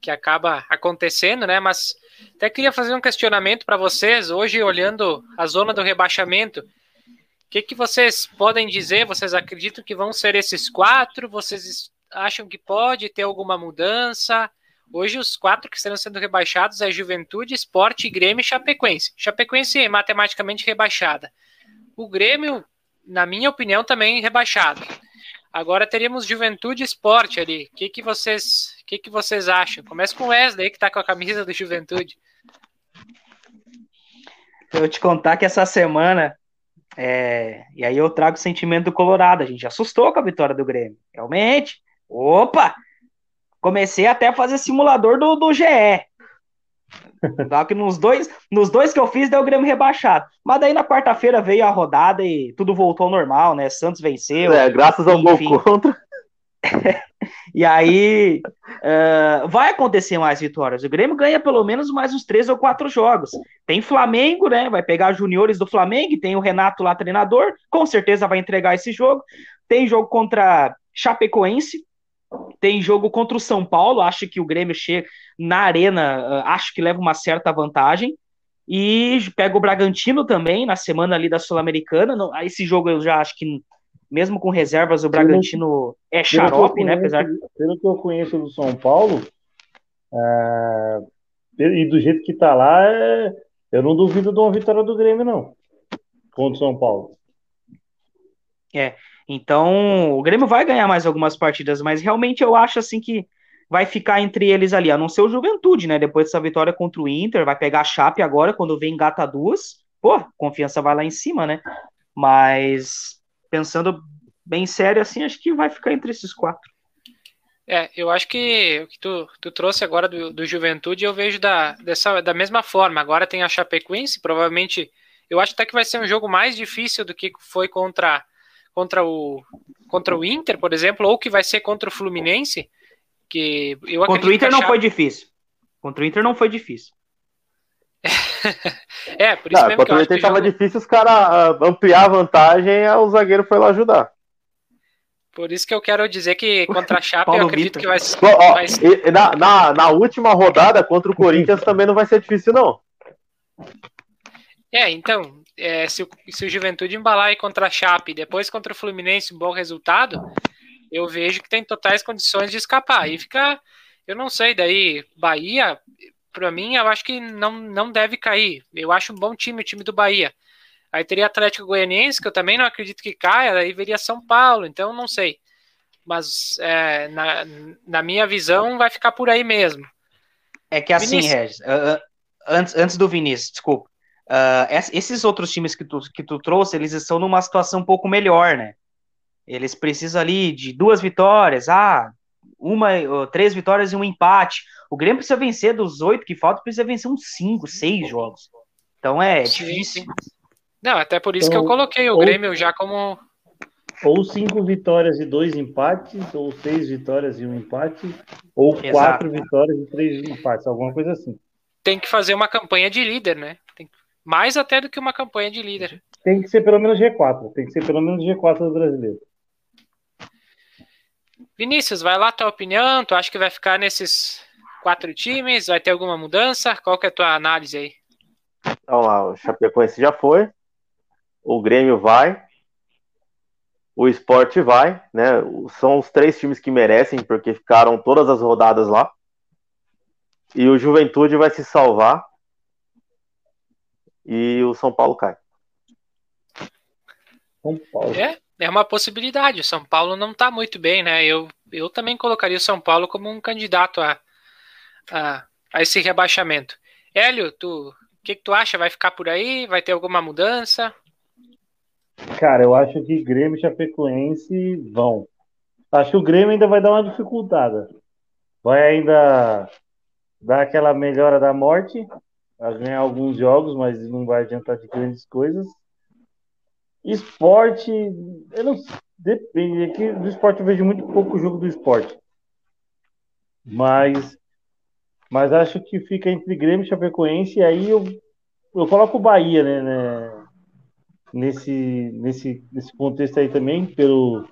S1: que acaba acontecendo, né, mas até queria fazer um questionamento para vocês, hoje olhando a zona do rebaixamento. O que, que vocês podem dizer? Vocês acreditam que vão ser esses quatro? Vocês acham que pode ter alguma mudança? Hoje os quatro que estão sendo rebaixados é Juventude, Esporte, Grêmio e Chapecoense. Chapecoense é matematicamente rebaixada. O Grêmio, na minha opinião, também rebaixado. Agora teríamos Juventude Esporte ali. O que, que vocês que, que vocês acham? Começa com o Wesley, que tá com a camisa do Juventude.
S3: Eu te contar que essa semana, é... e aí eu trago o sentimento do Colorado, a gente assustou com a vitória do Grêmio. Realmente, opa! Comecei até a fazer simulador do, do GE. Só que nos dois, nos dois que eu fiz, deu o Grêmio rebaixado. Mas daí na quarta-feira veio a rodada e tudo voltou ao normal, né? Santos venceu.
S2: É, graças ao gol contra.
S3: e aí uh, vai acontecer mais vitórias. O Grêmio ganha pelo menos mais uns três ou quatro jogos. Tem Flamengo, né? Vai pegar juniores do Flamengo, tem o Renato lá, treinador, com certeza vai entregar esse jogo. Tem jogo contra Chapecoense, tem jogo contra o São Paulo. Acho que o Grêmio chega na arena, uh, acho que leva uma certa vantagem. E pega o Bragantino também na semana ali da Sul-Americana. Esse jogo eu já acho que mesmo com reservas, o Bragantino é xarope, né? Apesar...
S4: Pelo que eu conheço do São Paulo, é... e do jeito que tá lá, é... eu não duvido de uma vitória do Grêmio, não. Contra o São Paulo.
S3: É, então o Grêmio vai ganhar mais algumas partidas, mas realmente eu acho assim que vai ficar entre eles ali, a não ser o Juventude, né? Depois dessa vitória contra o Inter, vai pegar a Chape agora, quando vem gata duas, pô, confiança vai lá em cima, né? Mas pensando bem sério assim, acho que vai ficar entre esses quatro.
S1: É, eu acho que o que tu, tu trouxe agora do, do Juventude eu vejo da, dessa, da mesma forma. Agora tem a Chapecoense, provavelmente. Eu acho até que vai ser um jogo mais difícil do que foi contra, contra, o, contra o Inter, por exemplo, ou que vai ser contra o Fluminense. Que eu
S3: contra o Inter não foi difícil. Contra o Inter não foi difícil.
S1: é, por isso não, mesmo
S2: que eu estava jogo... difícil, os caras ah, ampliar a vantagem, o zagueiro foi lá ajudar.
S1: Por isso que eu quero dizer que contra a Chape eu acredito Vitor. que vai,
S2: Ó, vai ser. Na, na, na, última rodada contra o Corinthians também não vai ser difícil, não.
S1: É, então, é, se, o, se o Juventude embalar aí contra a Chape, depois contra o Fluminense, um bom resultado, eu vejo que tem totais condições de escapar. E fica, eu não sei, daí Bahia, para mim, eu acho que não, não deve cair. Eu acho um bom time o time do Bahia. Aí teria Atlético Goianiense, que eu também não acredito que caia, aí viria São Paulo, então não sei. Mas é, na, na minha visão, vai ficar por aí mesmo.
S3: É que assim, Vinícius. Regis, antes, antes do Vinícius, desculpa. Uh, esses outros times que tu, que tu trouxe, eles estão numa situação um pouco melhor, né? Eles precisam ali de duas vitórias, ah, uma, três vitórias e um empate. O Grêmio precisa vencer dos oito que faltam, precisa vencer uns cinco, seis jogos. Então é difícil.
S1: Não, até por isso então, que eu coloquei o ou, Grêmio já como.
S4: Ou cinco vitórias e dois empates, ou seis vitórias e um empate, ou Exato. quatro vitórias e três empates, alguma coisa assim.
S1: Tem que fazer uma campanha de líder, né? Mais até do que uma campanha de líder.
S4: Tem que ser pelo menos G4, tem que ser pelo menos G4 do brasileiro.
S1: Vinícius, vai lá tua opinião. Tu acha que vai ficar nesses quatro times? Vai ter alguma mudança? Qual que é a tua análise aí?
S2: Vamos lá, o Chapecoense já foi. O Grêmio vai. O esporte vai, né? São os três times que merecem, porque ficaram todas as rodadas lá. E o Juventude vai se salvar. E o São Paulo cai.
S1: São Paulo. É? é uma possibilidade. O São Paulo não está muito bem, né? Eu, eu também colocaria o São Paulo como um candidato a, a, a esse rebaixamento. Hélio, tu, o que, que tu acha? Vai ficar por aí? Vai ter alguma mudança?
S4: Cara, eu acho que Grêmio e Chapecoense vão. Acho que o Grêmio ainda vai dar uma dificultada. Vai ainda dar aquela melhora da morte, a ganhar alguns jogos, mas não vai adiantar de grandes coisas. Esporte, eu não depende. Aqui do esporte eu vejo muito pouco jogo do esporte. Mas, mas acho que fica entre Grêmio e Chapecoense, e aí eu, eu coloco o Bahia, né, né, nesse, nesse, nesse contexto aí também, pelo,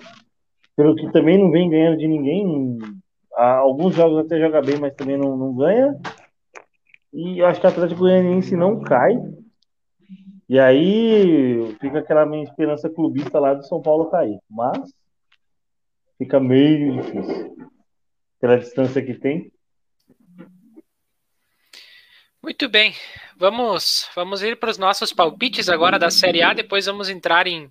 S4: pelo que também não vem ganhando de ninguém. Alguns jogos até joga bem, mas também não, não ganha. E acho que o Atlético Goianiense não cai. E aí fica aquela minha esperança clubista lá do São Paulo cair. Mas fica meio difícil. Pela distância que tem.
S1: Muito bem. Vamos, vamos ir para os nossos palpites agora da Série A. Depois vamos entrar em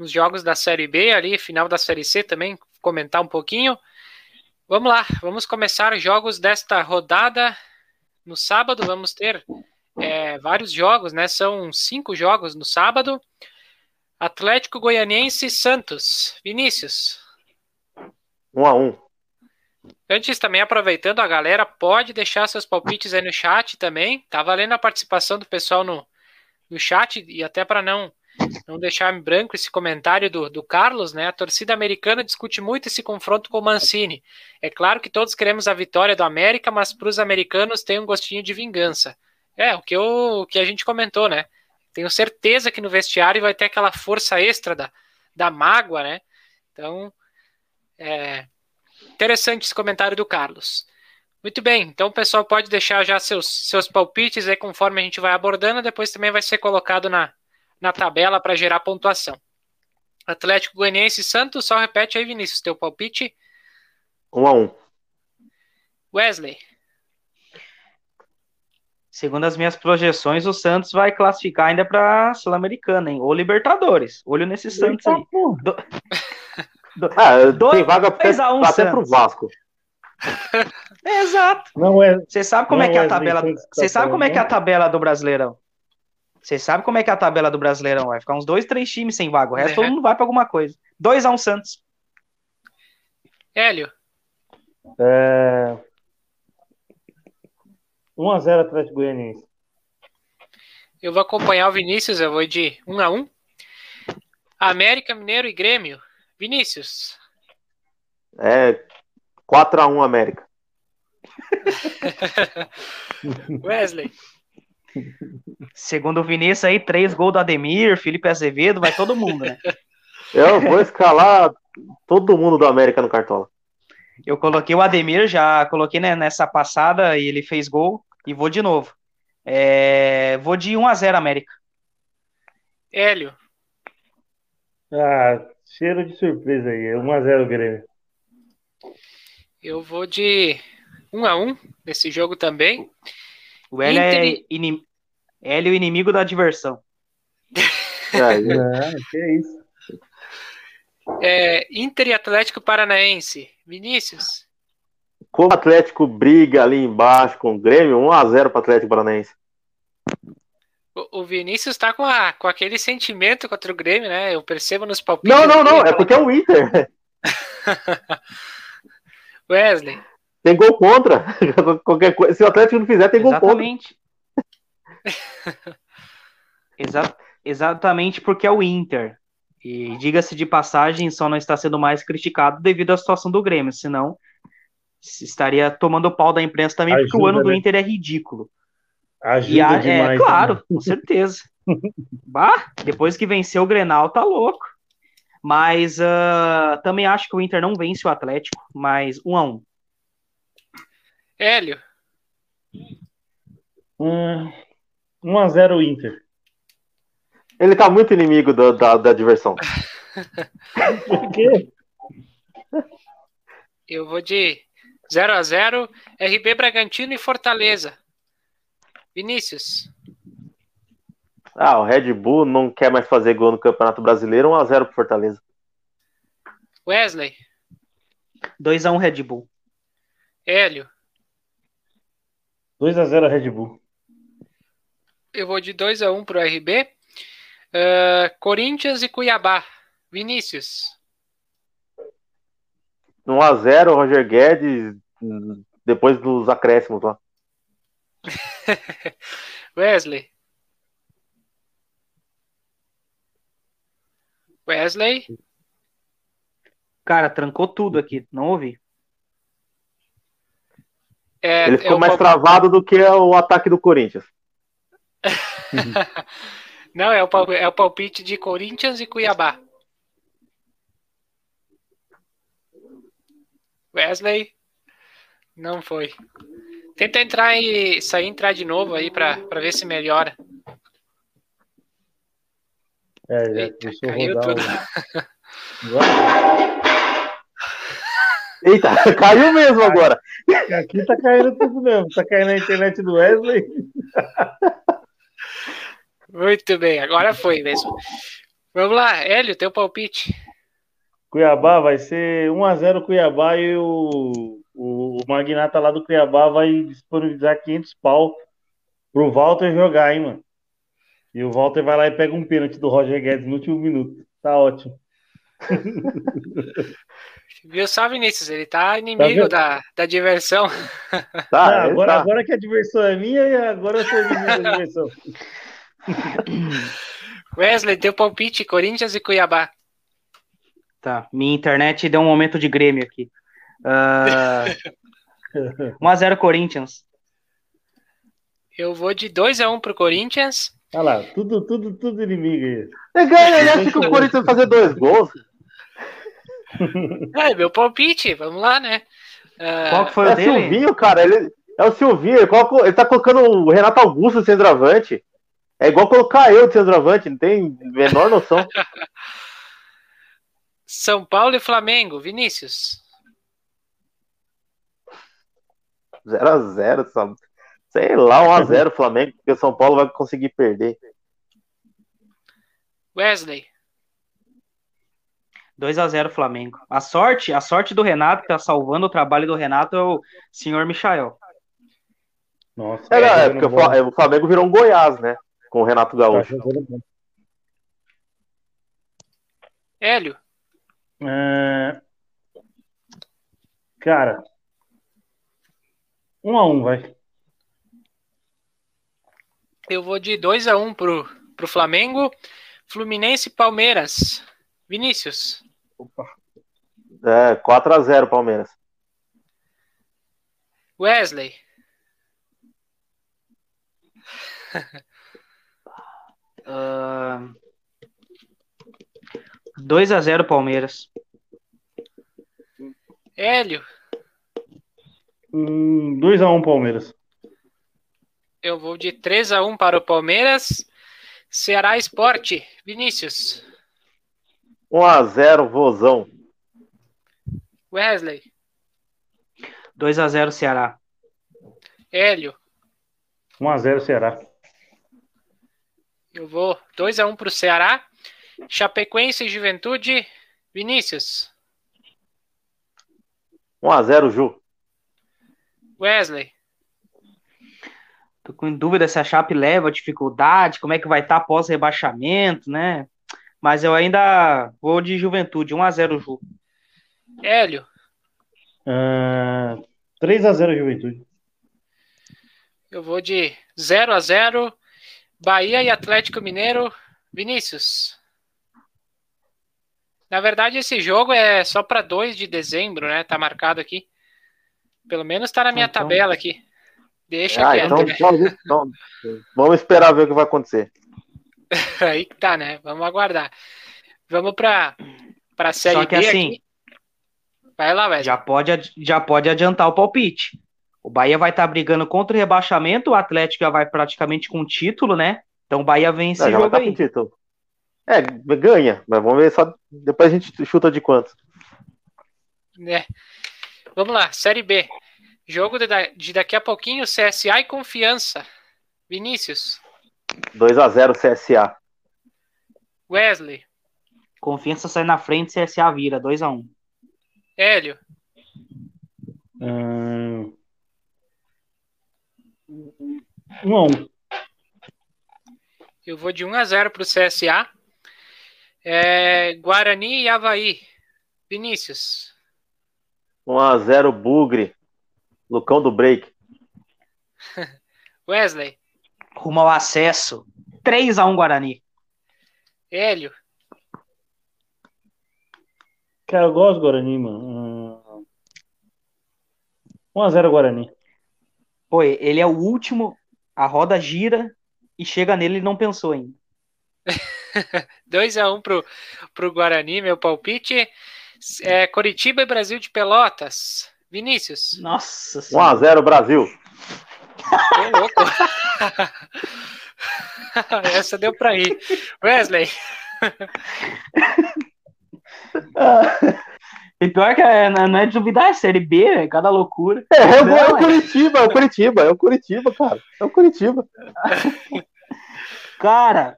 S1: nos jogos da Série B, ali, final da Série C também, comentar um pouquinho. Vamos lá, vamos começar os jogos desta rodada. No sábado vamos ter é, vários jogos, né? São cinco jogos no sábado. Atlético Goianiense e Santos. Vinícius.
S2: Um a um.
S1: Antes, também aproveitando, a galera pode deixar seus palpites aí no chat também. Tá valendo a participação do pessoal no, no chat e até para não não deixar em branco esse comentário do, do Carlos, né? A torcida americana discute muito esse confronto com o Mancini. É claro que todos queremos a vitória do América, mas para os americanos tem um gostinho de vingança. É, o que, eu, o que a gente comentou, né? Tenho certeza que no vestiário vai ter aquela força extra da, da mágoa, né? Então, é interessante esse comentário do Carlos. Muito bem, então o pessoal pode deixar já seus, seus palpites aí conforme a gente vai abordando, depois também vai ser colocado na, na tabela para gerar pontuação. Atlético Goianiense e Santos, só repete aí, Vinícius, teu palpite.
S2: Um a um.
S1: Wesley.
S3: Segundo as minhas projeções, o Santos vai classificar ainda para Sul-Americana, hein? Ou Libertadores. Olho nesse Santos aí. Do...
S2: Do... Ah, Do... tem vaga até, um, até pro Vasco.
S3: É, exato.
S4: Não é.
S3: Você sabe como é que é a tabela. Você sabe como é que é a tabela do Brasileirão? Você sabe como é que é a tabela do Brasileirão vai ficar uns dois, três times sem vaga. O resto é. todo mundo vai para alguma coisa. 2 a 1 um Santos.
S1: Hélio.
S4: É... 1 a 0 Atlético Goianiense.
S1: Eu vou acompanhar o Vinícius, eu vou de 1 a 1. América, Mineiro e Grêmio. Vinícius.
S2: É 4 a 1 América.
S1: Wesley.
S3: Segundo o Vinícius aí, três gols do Ademir, Felipe Azevedo, vai todo mundo, né?
S2: Eu vou escalar todo mundo do América no Cartola.
S3: Eu coloquei o Ademir, já coloquei né, nessa passada e ele fez gol e vou de novo. É, vou de 1 a 0 América.
S1: Hélio.
S4: Ah, cheiro de surpresa aí. 1 a 0 Grêmio.
S1: Eu vou de 1 a 1 nesse jogo também.
S3: O Hélio Inter... é inim... Hélio inimigo da diversão.
S4: É, é, que é isso.
S1: É, Inter e Atlético Paranaense. Vinícius.
S2: Como o Atlético briga ali embaixo com o Grêmio, 1x0 para o Atlético Paranaense.
S1: O, o Vinícius está com, com aquele sentimento contra o Grêmio, né? Eu percebo nos palpites.
S2: Não, não, não, é porque é o Inter.
S1: Wesley.
S2: Tem gol contra. Qualquer coisa. Se o Atlético não fizer, tem gol
S3: Exatamente. contra. Exa exatamente porque é o Inter. E diga-se de passagem, só não está sendo mais criticado devido à situação do Grêmio, senão estaria tomando o pau da imprensa também, ajuda, porque o ano né? do Inter é ridículo.
S4: Ajuda e a, é demais,
S3: é, claro, né? com certeza. bah, depois que venceu o Grenal, tá louco. Mas uh, também acho que o Inter não vence o Atlético, mas um a um.
S1: Hélio.
S4: Hum, 1x0 Inter.
S2: Ele tá muito inimigo do, da, da diversão.
S4: Por quê?
S1: Eu vou de 0x0, RB Bragantino e Fortaleza. Vinícius.
S2: Ah, o Red Bull não quer mais fazer gol no Campeonato Brasileiro, 1x0 pro Fortaleza.
S1: Wesley.
S3: 2x1 Red Bull.
S1: Hélio.
S4: 2x0 Red Bull.
S1: Eu vou de 2x1 pro RB. Uh, Corinthians e Cuiabá. Vinícius.
S2: 1x0 Roger Guedes, depois dos acréscimos lá.
S1: Wesley. Wesley.
S3: Cara, trancou tudo aqui, não ouvi.
S2: É, Ele ficou mais travado do que o ataque do Corinthians.
S1: não, é o, é o palpite de Corinthians e Cuiabá. Wesley. Não foi. Tenta entrar e sair entrar de novo aí para ver se melhora.
S4: É, já Eita, caiu tudo.
S2: Eita, caiu mesmo agora.
S4: Aqui tá caindo tudo mesmo. Tá caindo na internet do Wesley.
S1: Muito bem, agora foi mesmo. Vamos lá, Hélio, teu palpite.
S4: Cuiabá vai ser 1x0 Cuiabá e o, o, o magnata lá do Cuiabá vai disponibilizar 500 pau pro Walter jogar, hein, mano. E o Walter vai lá e pega um pênalti do Roger Guedes no último minuto. Tá ótimo.
S1: Viu só, Vinícius? Ele tá inimigo tá da, da diversão.
S4: Tá, agora, tá. agora que a diversão é minha e agora eu sou inimigo da diversão.
S1: Wesley, teu palpite, Corinthians e Cuiabá.
S3: Tá, minha internet deu um momento de Grêmio aqui. Uh, 1x0 Corinthians.
S1: Eu vou de 2x1 pro Corinthians.
S4: Olha lá, tudo, tudo, tudo inimigo aí.
S2: É, ganha, ele acha que o Corinthians vai fazer dois gols.
S1: É, meu palpite, vamos lá, né?
S2: Uh, Qual que foi é o dele? É o Silvinho, cara, ele, é o Silvinho, ele, coloca, ele tá colocando o Renato Augusto centroavante. É igual colocar eu de centroavante, não tem menor noção.
S1: São Paulo e Flamengo, Vinícius.
S2: 0x0, sei lá, 1x0 Flamengo, porque o São Paulo vai conseguir perder.
S1: Wesley.
S3: 2x0 Flamengo. A sorte, a sorte do Renato, que tá salvando o trabalho do Renato, é o senhor Michael.
S2: Nossa, é, é, é porque o Flamengo virou um Goiás, né? Com o Renato Gaúcho.
S1: Hélio.
S4: É... Cara, um a um, vai.
S1: Eu vou de 2 a 1 um pro, pro Flamengo. Fluminense e Palmeiras. Vinícius.
S2: Opa. É, 4 a 0 Palmeiras.
S1: Wesley.
S3: uh, 2 a 0 Palmeiras.
S1: Hélio.
S4: Hum, 2 a 1 Palmeiras.
S1: Eu vou de 3 a 1 para o Palmeiras. Ceará Esporte. Vinícius.
S2: 1 a 0 Vozão.
S1: Wesley.
S3: 2 a 0 Ceará.
S1: Hélio.
S4: 1 a 0 Ceará.
S1: Eu vou 2 a 1 para o Ceará. Chapecoense e Juventude, Vinícius.
S2: 1x0, Ju.
S1: Wesley.
S3: Tô com dúvida se a Chape leva dificuldade, como é que vai estar tá após rebaixamento, né? Mas eu ainda vou de Juventude, 1x0 Ju.
S1: Hélio.
S4: Uh, 3x0 Juventude.
S1: Eu vou de 0x0 Bahia e Atlético Mineiro. Vinícius. Na verdade, esse jogo é só para 2 de dezembro, né? Tá marcado aqui. Pelo menos tá na minha então... tabela aqui. Deixa ah,
S2: quieto, então, né? então, vamos esperar ver o que vai acontecer.
S1: Aí que tá, né? Vamos aguardar. Vamos para para série Só que B assim, aqui. Vai lá, velho.
S3: Já pode, já pode adiantar o palpite. O Bahia vai estar tá brigando contra o rebaixamento, o Atlético já vai praticamente com título, né? Então o Bahia vence esse jogo tá aí. Título.
S2: É, ganha, mas vamos ver só. Depois a gente chuta de quanto.
S1: É. Vamos lá, Série B. Jogo de, de daqui a pouquinho, CSA e Confiança. Vinícius.
S2: 2x0 CSA.
S1: Wesley.
S3: Confiança sai na frente, CSA vira, 2x1.
S1: Hélio.
S4: Hum... 1x1.
S1: Eu vou de 1x0 para o CSA. É, Guarani e Havaí. Vinícius.
S2: 1x0 Bugre. Lucão do Break.
S1: Wesley.
S3: Rumo ao acesso. 3x1 Guarani.
S1: Hélio.
S4: Cara, eu gosto do Guarani, mano. Hum. 1x0 Guarani.
S3: Pô, ele é o último, a roda gira e chega nele e não pensou ainda.
S1: 2x1 pro, pro Guarani, meu palpite. É, Coritiba e Brasil de Pelotas. Vinícius.
S3: Nossa
S2: 1x0 Brasil.
S1: Tô louco. Essa deu pra ir. Wesley.
S3: E pior que é, não é de duvidar, é Série B, é cada loucura.
S2: É, é,
S3: Não,
S2: é o
S3: é.
S2: Curitiba, é o Curitiba, é o Curitiba, cara. É o Curitiba.
S3: Cara,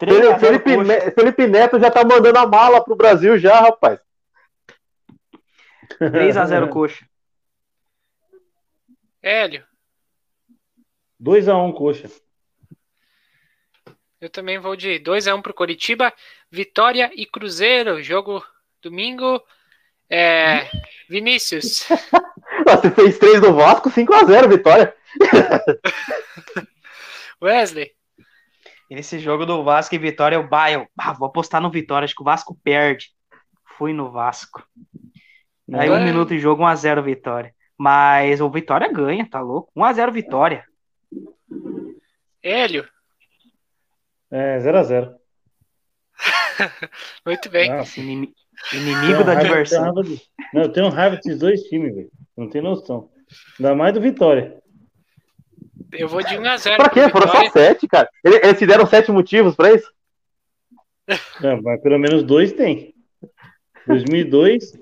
S3: 3
S2: Felipe,
S3: a 0
S2: Felipe, Neto já tá mandando a mala pro Brasil já, rapaz.
S3: 3x0 coxa.
S1: Hélio.
S4: 2x1 coxa.
S1: Eu também vou de 2x1 pro Coritiba. Vitória e Cruzeiro. Jogo domingo. É, Vinícius.
S2: Você fez 3 do Vasco, 5x0, vitória.
S1: Wesley.
S3: Esse jogo do Vasco e Vitória, eu, bah, eu ah, vou apostar no Vitória, acho que o Vasco perde. Fui no Vasco. Aí um minuto de jogo, 1x0 Vitória. Mas o Vitória ganha, tá louco? 1x0 Vitória.
S1: Hélio.
S4: É, 0x0.
S1: Muito bem.
S4: Nossa,
S3: Inimigo da
S4: raiva-
S3: diversão.
S4: tenho raiva de- Não, eu tenho raiva desses dois times, velho. Não tem noção. Ainda mais do Vitória.
S1: Eu vou de 1x0
S2: Pra quê? Foram só
S1: Vitória.
S2: 7, cara. Eles, eles te deram 7 motivos pra isso?
S4: Não, mas pelo menos dois tem. 2002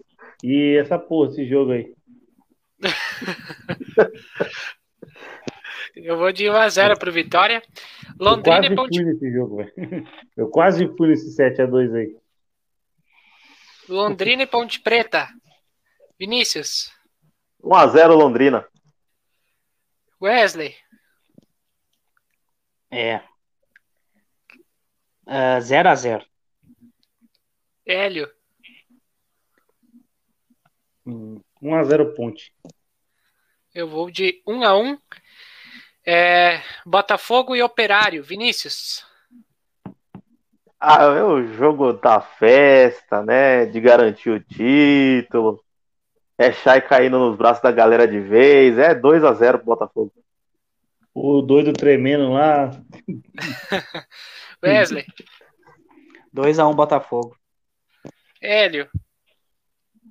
S4: e essa porra, esse jogo aí.
S1: Eu vou de 1x0 pro Vitória.
S4: Eu
S1: Londrina
S4: quase
S1: e Ponte,
S4: fui nesse jogo, velho. Eu quase fui nesse 7x2 aí.
S1: Londrina e Ponte Preta. Vinícius.
S2: 1x0 Londrina.
S1: Wesley.
S3: É. 0x0.
S1: Hélio.
S4: Hum, 1x0 Ponte.
S1: Eu vou de 1x1. É, Botafogo e Operário. Vinícius.
S2: Ah, é o jogo da festa, né? De garantir o título. É Chay caindo nos braços da galera de vez. É 2x0 pro Botafogo.
S4: O doido tremendo lá.
S1: Wesley.
S3: 2x1 Botafogo.
S1: Hélio.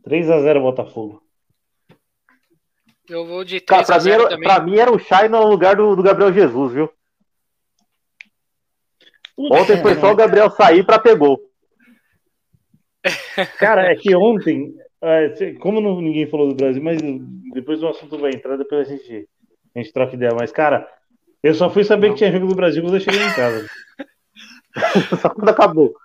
S4: 3x0 Botafogo.
S1: Eu vou de
S2: Cara, pra mim,
S1: 3x0
S2: era,
S1: também.
S2: pra mim era o Chay no lugar do, do Gabriel Jesus, viu? Ontem foi só o Gabriel sair pra ter gol.
S4: Cara, é que ontem, é, como não- ninguém falou do Brasil, mas depois o assunto vai entrar, depois a gente, a gente troca ideia. Mas, cara, eu só fui saber que tinha jogo do Brasil quando eu cheguei em casa.
S2: Só quando acabou.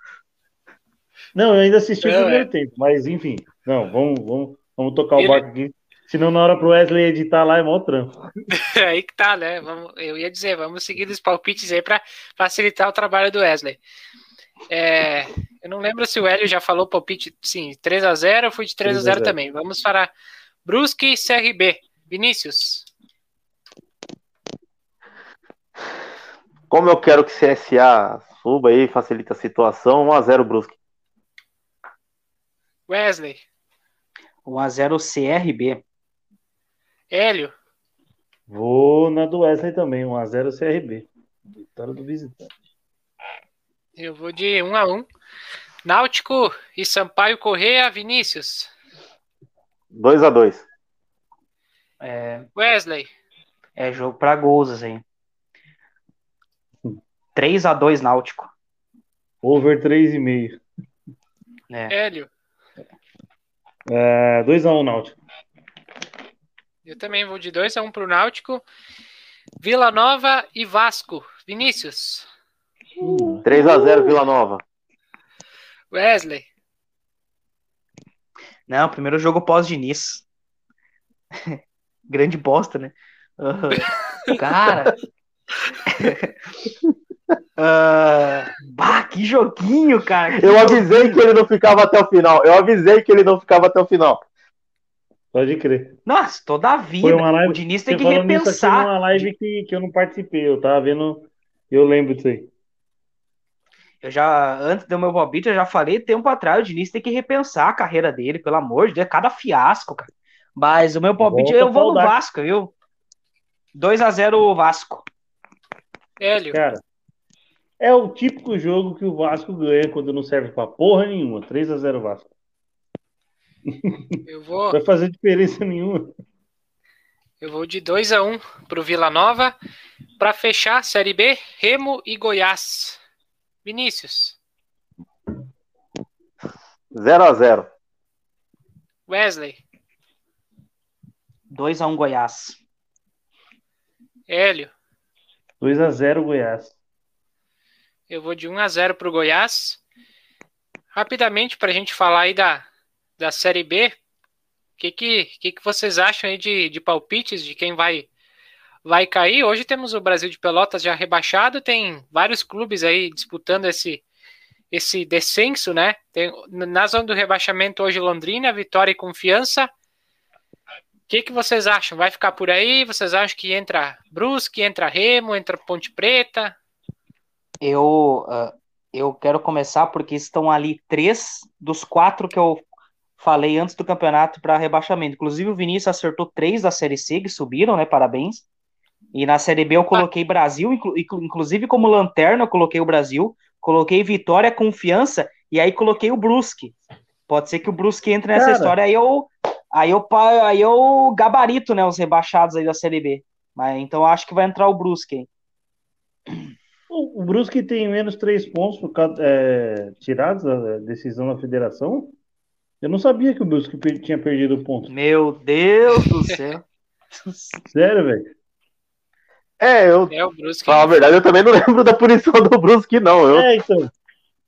S4: Não, eu ainda assisti o
S1: Não,
S4: primeiro
S1: é.
S4: tempo, mas enfim. Não, vamos, vamos, vamos tocar o barco aqui. Senão na hora pro Wesley editar lá é mó trampo.
S1: Aí que tá, né? Vamos, eu ia dizer, vamos seguir os palpites aí para facilitar o trabalho do Wesley. É, eu não lembro se o Hélio já falou palpite, sim, 3x0, eu fui de 3x0
S4: 3 a 0.
S1: também. Vamos para Brusque e CRB. Vinícius.
S2: Como eu quero que o CSA suba aí, facilita a situação, 1x0 Brusque.
S1: Wesley.
S3: 1x0 CRB.
S1: Hélio.
S4: Vou na do Wesley também, 1x0 CRB. Vitória do visitante.
S1: Eu vou de 1x1. Náutico e Sampaio Correia. Vinícius.
S2: 2x2.
S3: É,
S1: Wesley.
S3: é jogo pra gols, assim. 3x2 Náutico.
S4: Over 3,5.
S3: É.
S1: Hélio.
S4: É, 2x1 Náutico.
S1: Eu também vou de 2x1 pro Náutico. Vila Nova e Vasco. Vinícius.
S2: 3x0 Vila Nova.
S1: Wesley.
S3: Não, primeiro jogo pós-Diniz. Grande bosta, né? Ah, Cara. Ah, bah, que joguinho, cara. que
S2: Eu
S3: joguinho.
S2: avisei que ele não ficava até o final. Eu avisei que ele não ficava até o final.
S4: Pode crer.
S3: Nossa, toda a vida.
S4: Foi uma live,
S3: o Diniz tem
S4: você
S3: que repensar.
S4: numa live que, que eu não participei, eu tava vendo, eu lembro disso aí.
S3: Eu já, antes do meu palpite, eu já falei tempo atrás, o Diniz tem que repensar a carreira dele, pelo amor de Deus, cada fiasco, cara. Mas o meu palpite,
S4: Volta
S3: eu vou no. Vasco, viu? 2x0 Vasco.
S1: Hélio,
S4: Cara, é o típico jogo que o Vasco ganha quando não serve pra porra nenhuma. 3x0 Vasco.
S1: Eu vou,
S4: Vai fazer diferença nenhuma.
S1: eu vou de 2 a 1 pro Vila Nova. Para fechar, Série B, Remo e Goiás. Vinícius,
S2: 0x0.
S1: Wesley,
S3: 2x1 Goiás.
S1: Hélio,
S4: 2x0 Goiás.
S1: eu vou de 1 a 0 pro Goiás. Rapidamente, para a gente falar aí da, da Série B, o que, que, que, que vocês acham aí de, de palpites de quem vai, vai cair? Hoje temos o Brasil de Pelotas já rebaixado, tem vários clubes aí disputando esse, esse descenso, né? Tem, na zona do rebaixamento hoje Londrina, Vitória e Confiança. O que, que vocês acham? Vai ficar por aí? Vocês acham que entra Brusque, entra Remo, entra Ponte Preta?
S3: Eu, ah, eu quero começar porque estão ali três dos quatro que eu falei antes do campeonato para rebaixamento. Inclusive o Vinícius acertou três da Série C que subiram, né? Parabéns. E na Série B eu coloquei Brasil, inclu- inclu- inclusive como lanterna eu coloquei o Brasil, coloquei Vitória, Confiança e aí coloquei o Brusque. Pode ser que o Brusque entre nessa
S4: Cara.
S3: história aí eu aí eu aí eu gabarito, né, os rebaixados aí da Série B. Mas então eu acho que vai entrar o Brusque. hein?
S4: O, o Brusque tem menos 3 pontos por causa, é, tirados da decisão da federação. Eu não sabia que o Brusque per- tinha perdido ponto.
S3: Meu Deus do céu.
S4: Sério, velho.
S2: É, eu.
S1: É o Brusque.
S2: Falar a verdade, eu também não lembro da punição do Brusque, não. Eu,
S4: É, então.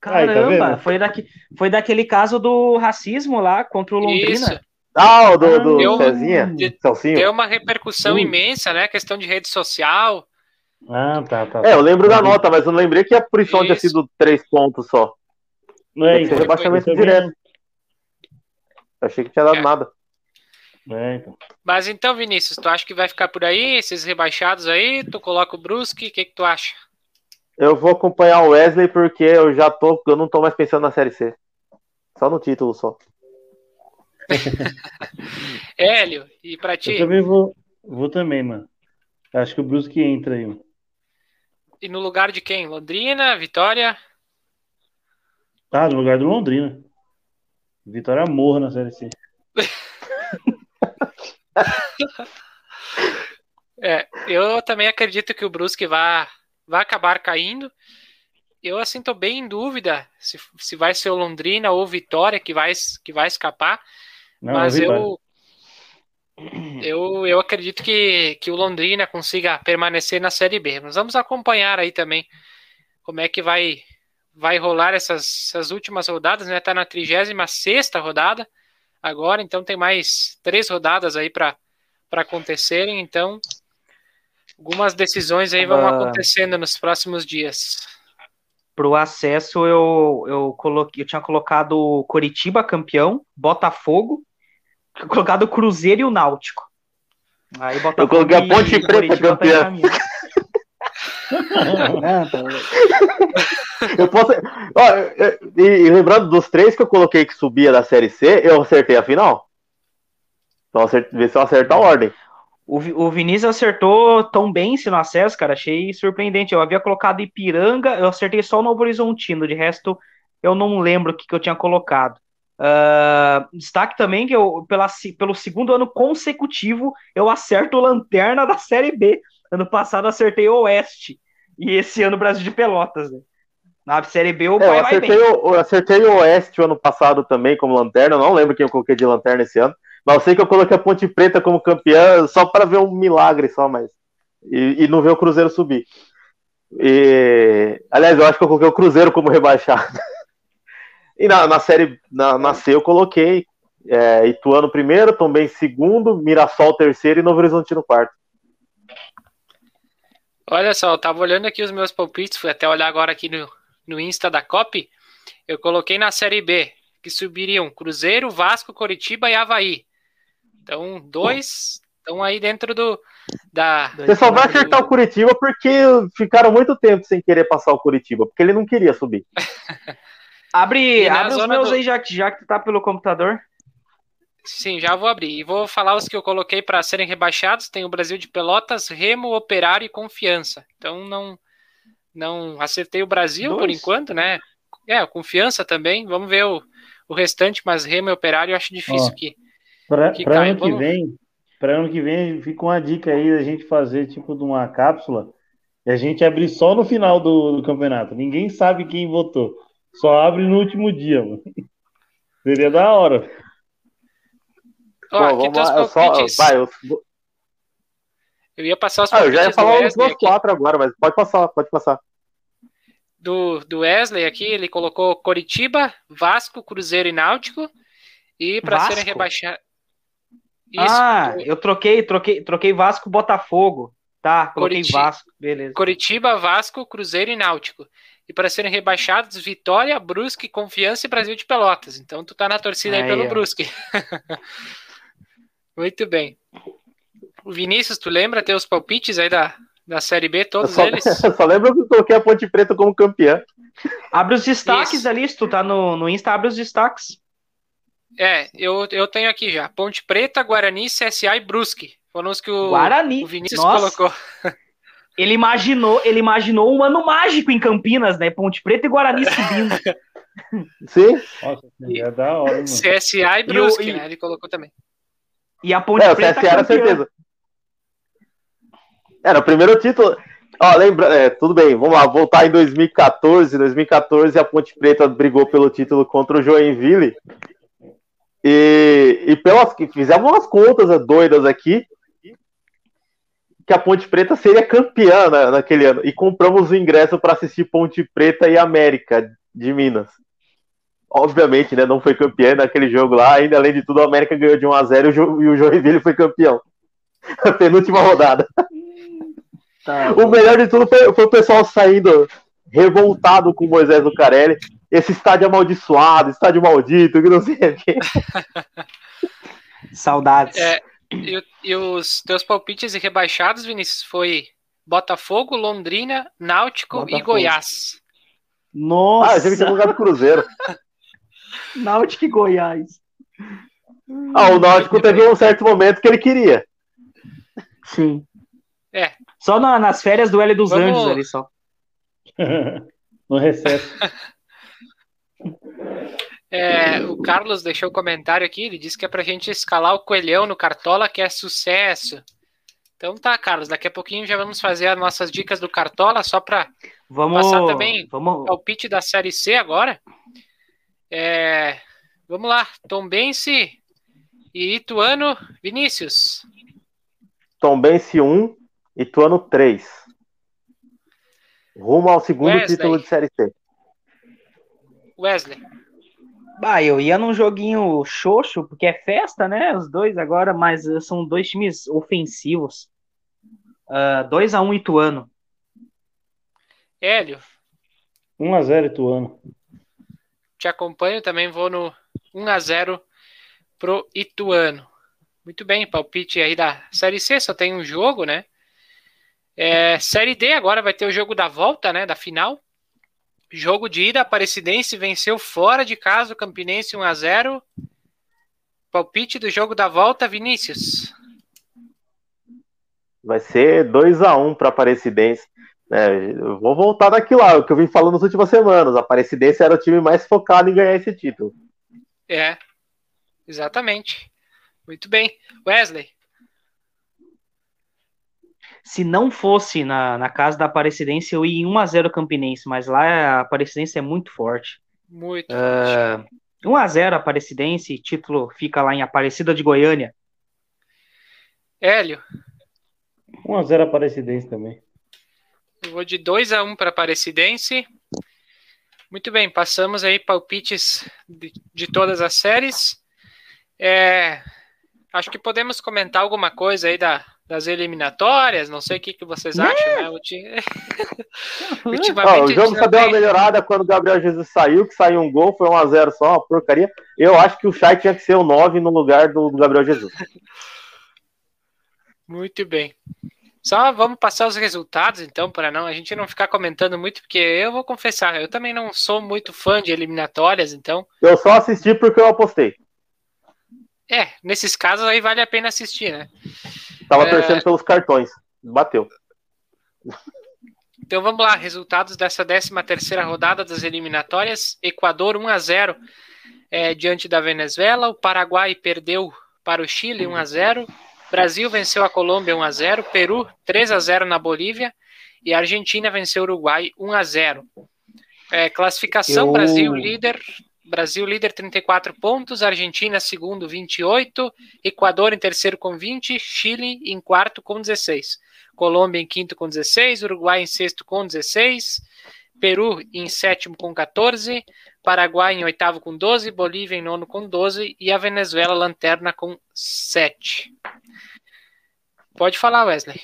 S4: Tá
S3: Caramba,
S4: vendo?
S3: foi, daqui, foi daquele caso do racismo lá contra o Londrina.
S1: Isso.
S2: Ah, o do, do
S1: Eu-
S2: Cezinha?
S1: de-? Deu uma repercussão
S4: Hum.
S1: imensa, né? Questão de rede social.
S4: Ah, tá, tá.
S2: É, eu lembro da nota, mas eu não lembrei que a punição tinha
S1: Isso.
S2: sido três pontos só.
S4: Não é,
S2: ser
S4: então.
S2: rebaixamento direto. Eu achei que tinha dado
S1: É.
S2: nada.
S4: É, então.
S1: Mas então, Vinícius, tu acha que vai ficar por aí, esses rebaixados aí? Tu coloca o Brusque, o que, que tu acha?
S2: Eu vou acompanhar o Wesley porque eu já tô. Eu não tô mais pensando na série C. Só no título só.
S1: Hélio, e pra
S4: Eu
S1: ti?
S4: também vou, vou também, mano. Acho que o Brusque entra aí. mano.
S1: E no lugar de quem? Londrina, Vitória?
S4: Tá, no lugar do Londrina. Vitória morra na Série C.
S1: É, eu também acredito que o Brusque vai, vai acabar caindo. Eu, assim, tô bem em dúvida se, se vai ser o Londrina ou Vitória que vai, que vai escapar.
S4: Não,
S1: mas
S4: é Vitória.
S1: eu, eu, eu acredito que, que o Londrina consiga permanecer na Série B. Mas vamos acompanhar aí também como é que vai, vai rolar essas, essas últimas rodadas, né? Tá na 36 rodada agora, então tem mais três rodadas aí para acontecerem. Então, algumas decisões aí vão
S3: Ah.
S1: acontecendo nos próximos dias.
S3: Pro acesso, eu, eu, coloquei, eu tinha colocado o Coritiba campeão, Botafogo, colocado o Cruzeiro e o Náutico. Aí Botafogo
S2: coloquei a Ponte Preta
S3: tá
S2: campeã.
S3: Não, tá-
S2: Eu posso. Ó, e, e lembrando dos três que eu coloquei que subia da série C, eu acertei a final. Então acertei, ver se eu acerto a ordem.
S3: O, o Vinícius acertou tão bem se no acesso, cara. Achei surpreendente. Eu havia colocado Ipiranga, eu acertei só o Novo Horizontino. De resto, eu não lembro o que, que eu tinha colocado. Ah, destaque também que eu, pela, pelo segundo ano consecutivo, eu acerto Lanterna da Série B. Ano passado acertei Oeste. E esse ano Brasil de Pelotas. Né? Na Série B o
S2: É,
S3: pai
S2: eu,
S3: vai
S2: acertei
S3: bem.
S2: o, eu acertei o Oeste o ano passado também como lanterna. Eu não lembro quem eu coloquei de lanterna esse ano. Mas eu sei que eu coloquei a Ponte Preta como campeã só para ver um milagre só, mas. E, e não ver o Cruzeiro subir. E, aliás, eu acho que eu coloquei o Cruzeiro como rebaixado. E na, na série na, na C eu coloquei é, Ituano primeiro, também segundo, Mirassol terceiro e Novo Horizontino quarto.
S1: Olha só, eu tava olhando aqui os meus palpites, fui até olhar agora aqui no, no Insta da COP. Eu coloquei na Série B, que subiriam Cruzeiro, Vasco, Coritiba e Havaí. Então, dois estão aí dentro do. Da,
S2: Você só vai acertar o Curitiba porque ficaram muito tempo sem querer passar o Curitiba, porque ele não queria subir.
S3: abre abre os meus do... aí, já, já que tu tá pelo computador.
S1: Sim, já vou abrir. E vou falar os que eu coloquei para serem rebaixados. Tem o Brasil de Pelotas, Remo, Operário e Confiança. Então não não acertei o Brasil Dois. por enquanto, né? É, Confiança também. Vamos ver o, o restante, mas Remo e Operário eu acho difícil Ó, que.
S4: Para ano Vamos... que vem, para ano que vem fica uma dica aí da gente fazer tipo de uma cápsula e a gente abrir só no final do, do campeonato. Ninguém sabe quem votou. Só abre no último dia, mano. Seria da hora.
S1: Ó, Bom, vamos lá, eu só, vai, eu... eu ia passar os
S2: ah, eu já ia falar os meus quatro agora, mas pode passar, pode passar.
S1: Do, do Wesley aqui, ele colocou Coritiba, Vasco, Cruzeiro e Náutico. E para serem rebaixados.
S3: Ah, eu troquei, troquei, troquei Vasco Botafogo. Tá, coloquei Coriti... Vasco, beleza.
S1: Coritiba, Vasco, Cruzeiro e Náutico. E para serem rebaixados, Vitória, Brusque, Confiança e Brasil de Pelotas. Então tu tá na torcida aí, aí pelo ó. Brusque. Muito bem. O Vinícius, tu lembra ter os palpites aí da, da Série B, todos
S2: eu só,
S1: eles?
S2: Eu só lembro que eu coloquei a Ponte Preta como campeã.
S3: Abre os destaques Isso. ali, se tu tá no, no Insta, abre os destaques.
S1: É, eu, eu tenho aqui já. Ponte Preta, Guarani, CSA e Brusque. Foram os que o,
S3: Guarani.
S1: o Vinícius Nossa. colocou.
S3: Ele imaginou, ele imaginou um ano mágico em Campinas, né? Ponte Preta e Guarani subindo.
S2: Sim.
S4: Nossa, é da hora, mano.
S1: CSA e Brusque, e o, né? Ele colocou também.
S3: E a Ponte
S2: é,
S3: Preta.
S2: O CSA era certeza. Era o primeiro título. Ó, lembra, é, tudo bem, vamos lá, voltar em 2014. 2014 a Ponte Preta brigou pelo título contra o Joinville. E, e pelas fizemos umas contas doidas aqui que a Ponte Preta seria campeã na, naquele ano. E compramos o ingresso para assistir Ponte Preta e América de Minas obviamente, né, não foi campeão naquele jogo lá. Ainda além de tudo, o América ganhou de 1 a 0 e o Joinville foi campeão. A penúltima rodada. Tá, o melhor de tudo foi, foi, o pessoal saindo revoltado com o Moisés Lucarelli. Esse estádio amaldiçoado, estádio maldito, que não sei o quê.
S3: Saudades.
S1: É, e, e, os teus palpites e rebaixados, Vinícius, foi Botafogo, Londrina, Náutico Botafogo. e Goiás.
S3: Nossa! Ah,
S2: eu que tinha jogado Cruzeiro.
S3: Náutico e Goiás.
S2: Ah, o Náutico teve um certo momento que ele queria.
S3: Sim.
S1: É.
S3: Só na, nas férias do L dos Vamos... Anjos ali só.
S4: no recesso.
S1: É, o Carlos deixou um comentário aqui, ele disse que é pra gente escalar o coelhão no Cartola, que é sucesso. Então tá, Carlos, daqui a pouquinho já vamos fazer as nossas dicas do Cartola, só pra
S3: vamos,
S1: passar também
S3: vamos...
S1: o palpite da Série C agora. É, vamos lá, Tombense e Ituano, Vinícius.
S2: Tombense 1, Ituano 3. Rumo ao segundo Wesley. título de Série C.
S1: Wesley.
S3: Bah, eu ia num joguinho xoxo, porque é festa, né? Os dois agora, mas são dois times ofensivos. 2x1 uh, um Ituano.
S1: Hélio.
S4: 1x0 Ituano
S1: te acompanho, também vou no 1 a 0 pro Ituano. Muito bem, palpite aí da Série C, só tem um jogo, né? É, série D agora vai ter o jogo da volta, né, da final. Jogo de ida, Aparecidense venceu fora de casa o Campinense 1 a 0. Palpite do jogo da volta, Vinícius.
S2: Vai ser 2 a 1 para Aparecidense. É, eu vou voltar daquilo lá, o que eu vim falando nas últimas semanas. A Aparecidense era o time mais focado em ganhar esse título.
S1: É, exatamente. Muito bem. Wesley.
S3: Se não fosse na, na casa da Aparecidense, eu ia em 1x0 Campinense, mas lá a Aparecidense é muito forte.
S1: Muito uh, forte.
S3: 1x0 Aparecidense, título fica lá em Aparecida de Goiânia.
S1: Hélio.
S4: 1x0 Aparecidense também.
S1: Eu vou de 2 a 1 um para Aparecidense. Muito bem, passamos aí palpites de, de todas as séries. É, acho que podemos comentar alguma coisa aí da, das eliminatórias, não sei o que, que vocês acham, né?
S2: Ultimamente, oh, o jogo só deu uma melhorada quando o Gabriel Jesus saiu, que saiu um gol, foi 1x0 só, uma porcaria. Eu acho que o Chay tinha que ser o 9 no lugar do, do Gabriel Jesus.
S1: Muito bem. Só vamos passar os resultados, então, para não a gente não ficar comentando muito, porque eu vou confessar, eu também não sou muito fã de eliminatórias, então.
S2: Eu só assisti porque eu apostei.
S1: É, nesses casos aí vale a pena assistir, né?
S2: Tava é... torcendo pelos cartões. Bateu.
S1: Então vamos lá, resultados dessa 13 terceira rodada das eliminatórias. Equador 1 a 0 é, diante da Venezuela. O Paraguai perdeu para o Chile 1 a 0 Brasil venceu a Colômbia 1 a 0 Peru 3 a 0 na Bolívia. E a Argentina venceu o Uruguai 1 a 0 é, Classificação: Eu... Brasil líder Brasil líder 34 pontos, Argentina segundo 28, Equador em terceiro com 20, Chile em quarto com 16, Colômbia em quinto com 16, Uruguai em sexto com 16, Peru em sétimo com 14, Paraguai em oitavo com 12, Bolívia em nono com 12 e a Venezuela lanterna com 7. Pode falar, Wesley.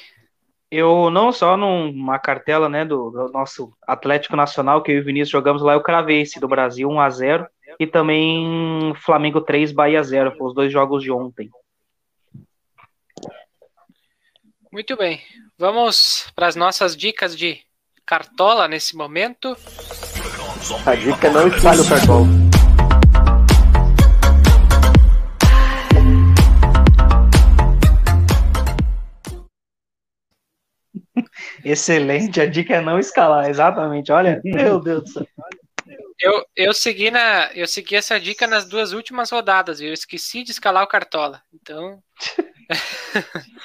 S3: Eu não só numa cartela né, do, do, nosso Atlético Nacional, que eu e o Vinícius jogamos lá, eu cravei esse do Brasil 1 a 0 e também Flamengo 3, Bahia 0, os dois jogos de ontem.
S1: Muito bem. Vamos para as nossas dicas de cartola nesse momento.
S2: A dica é não espalhe o cartola.
S3: Excelente, a dica é não escalar, exatamente. Olha, meu Deus do céu.
S1: Eu, eu, segui na, eu segui essa dica nas duas últimas rodadas e eu esqueci de escalar o Cartola. Então.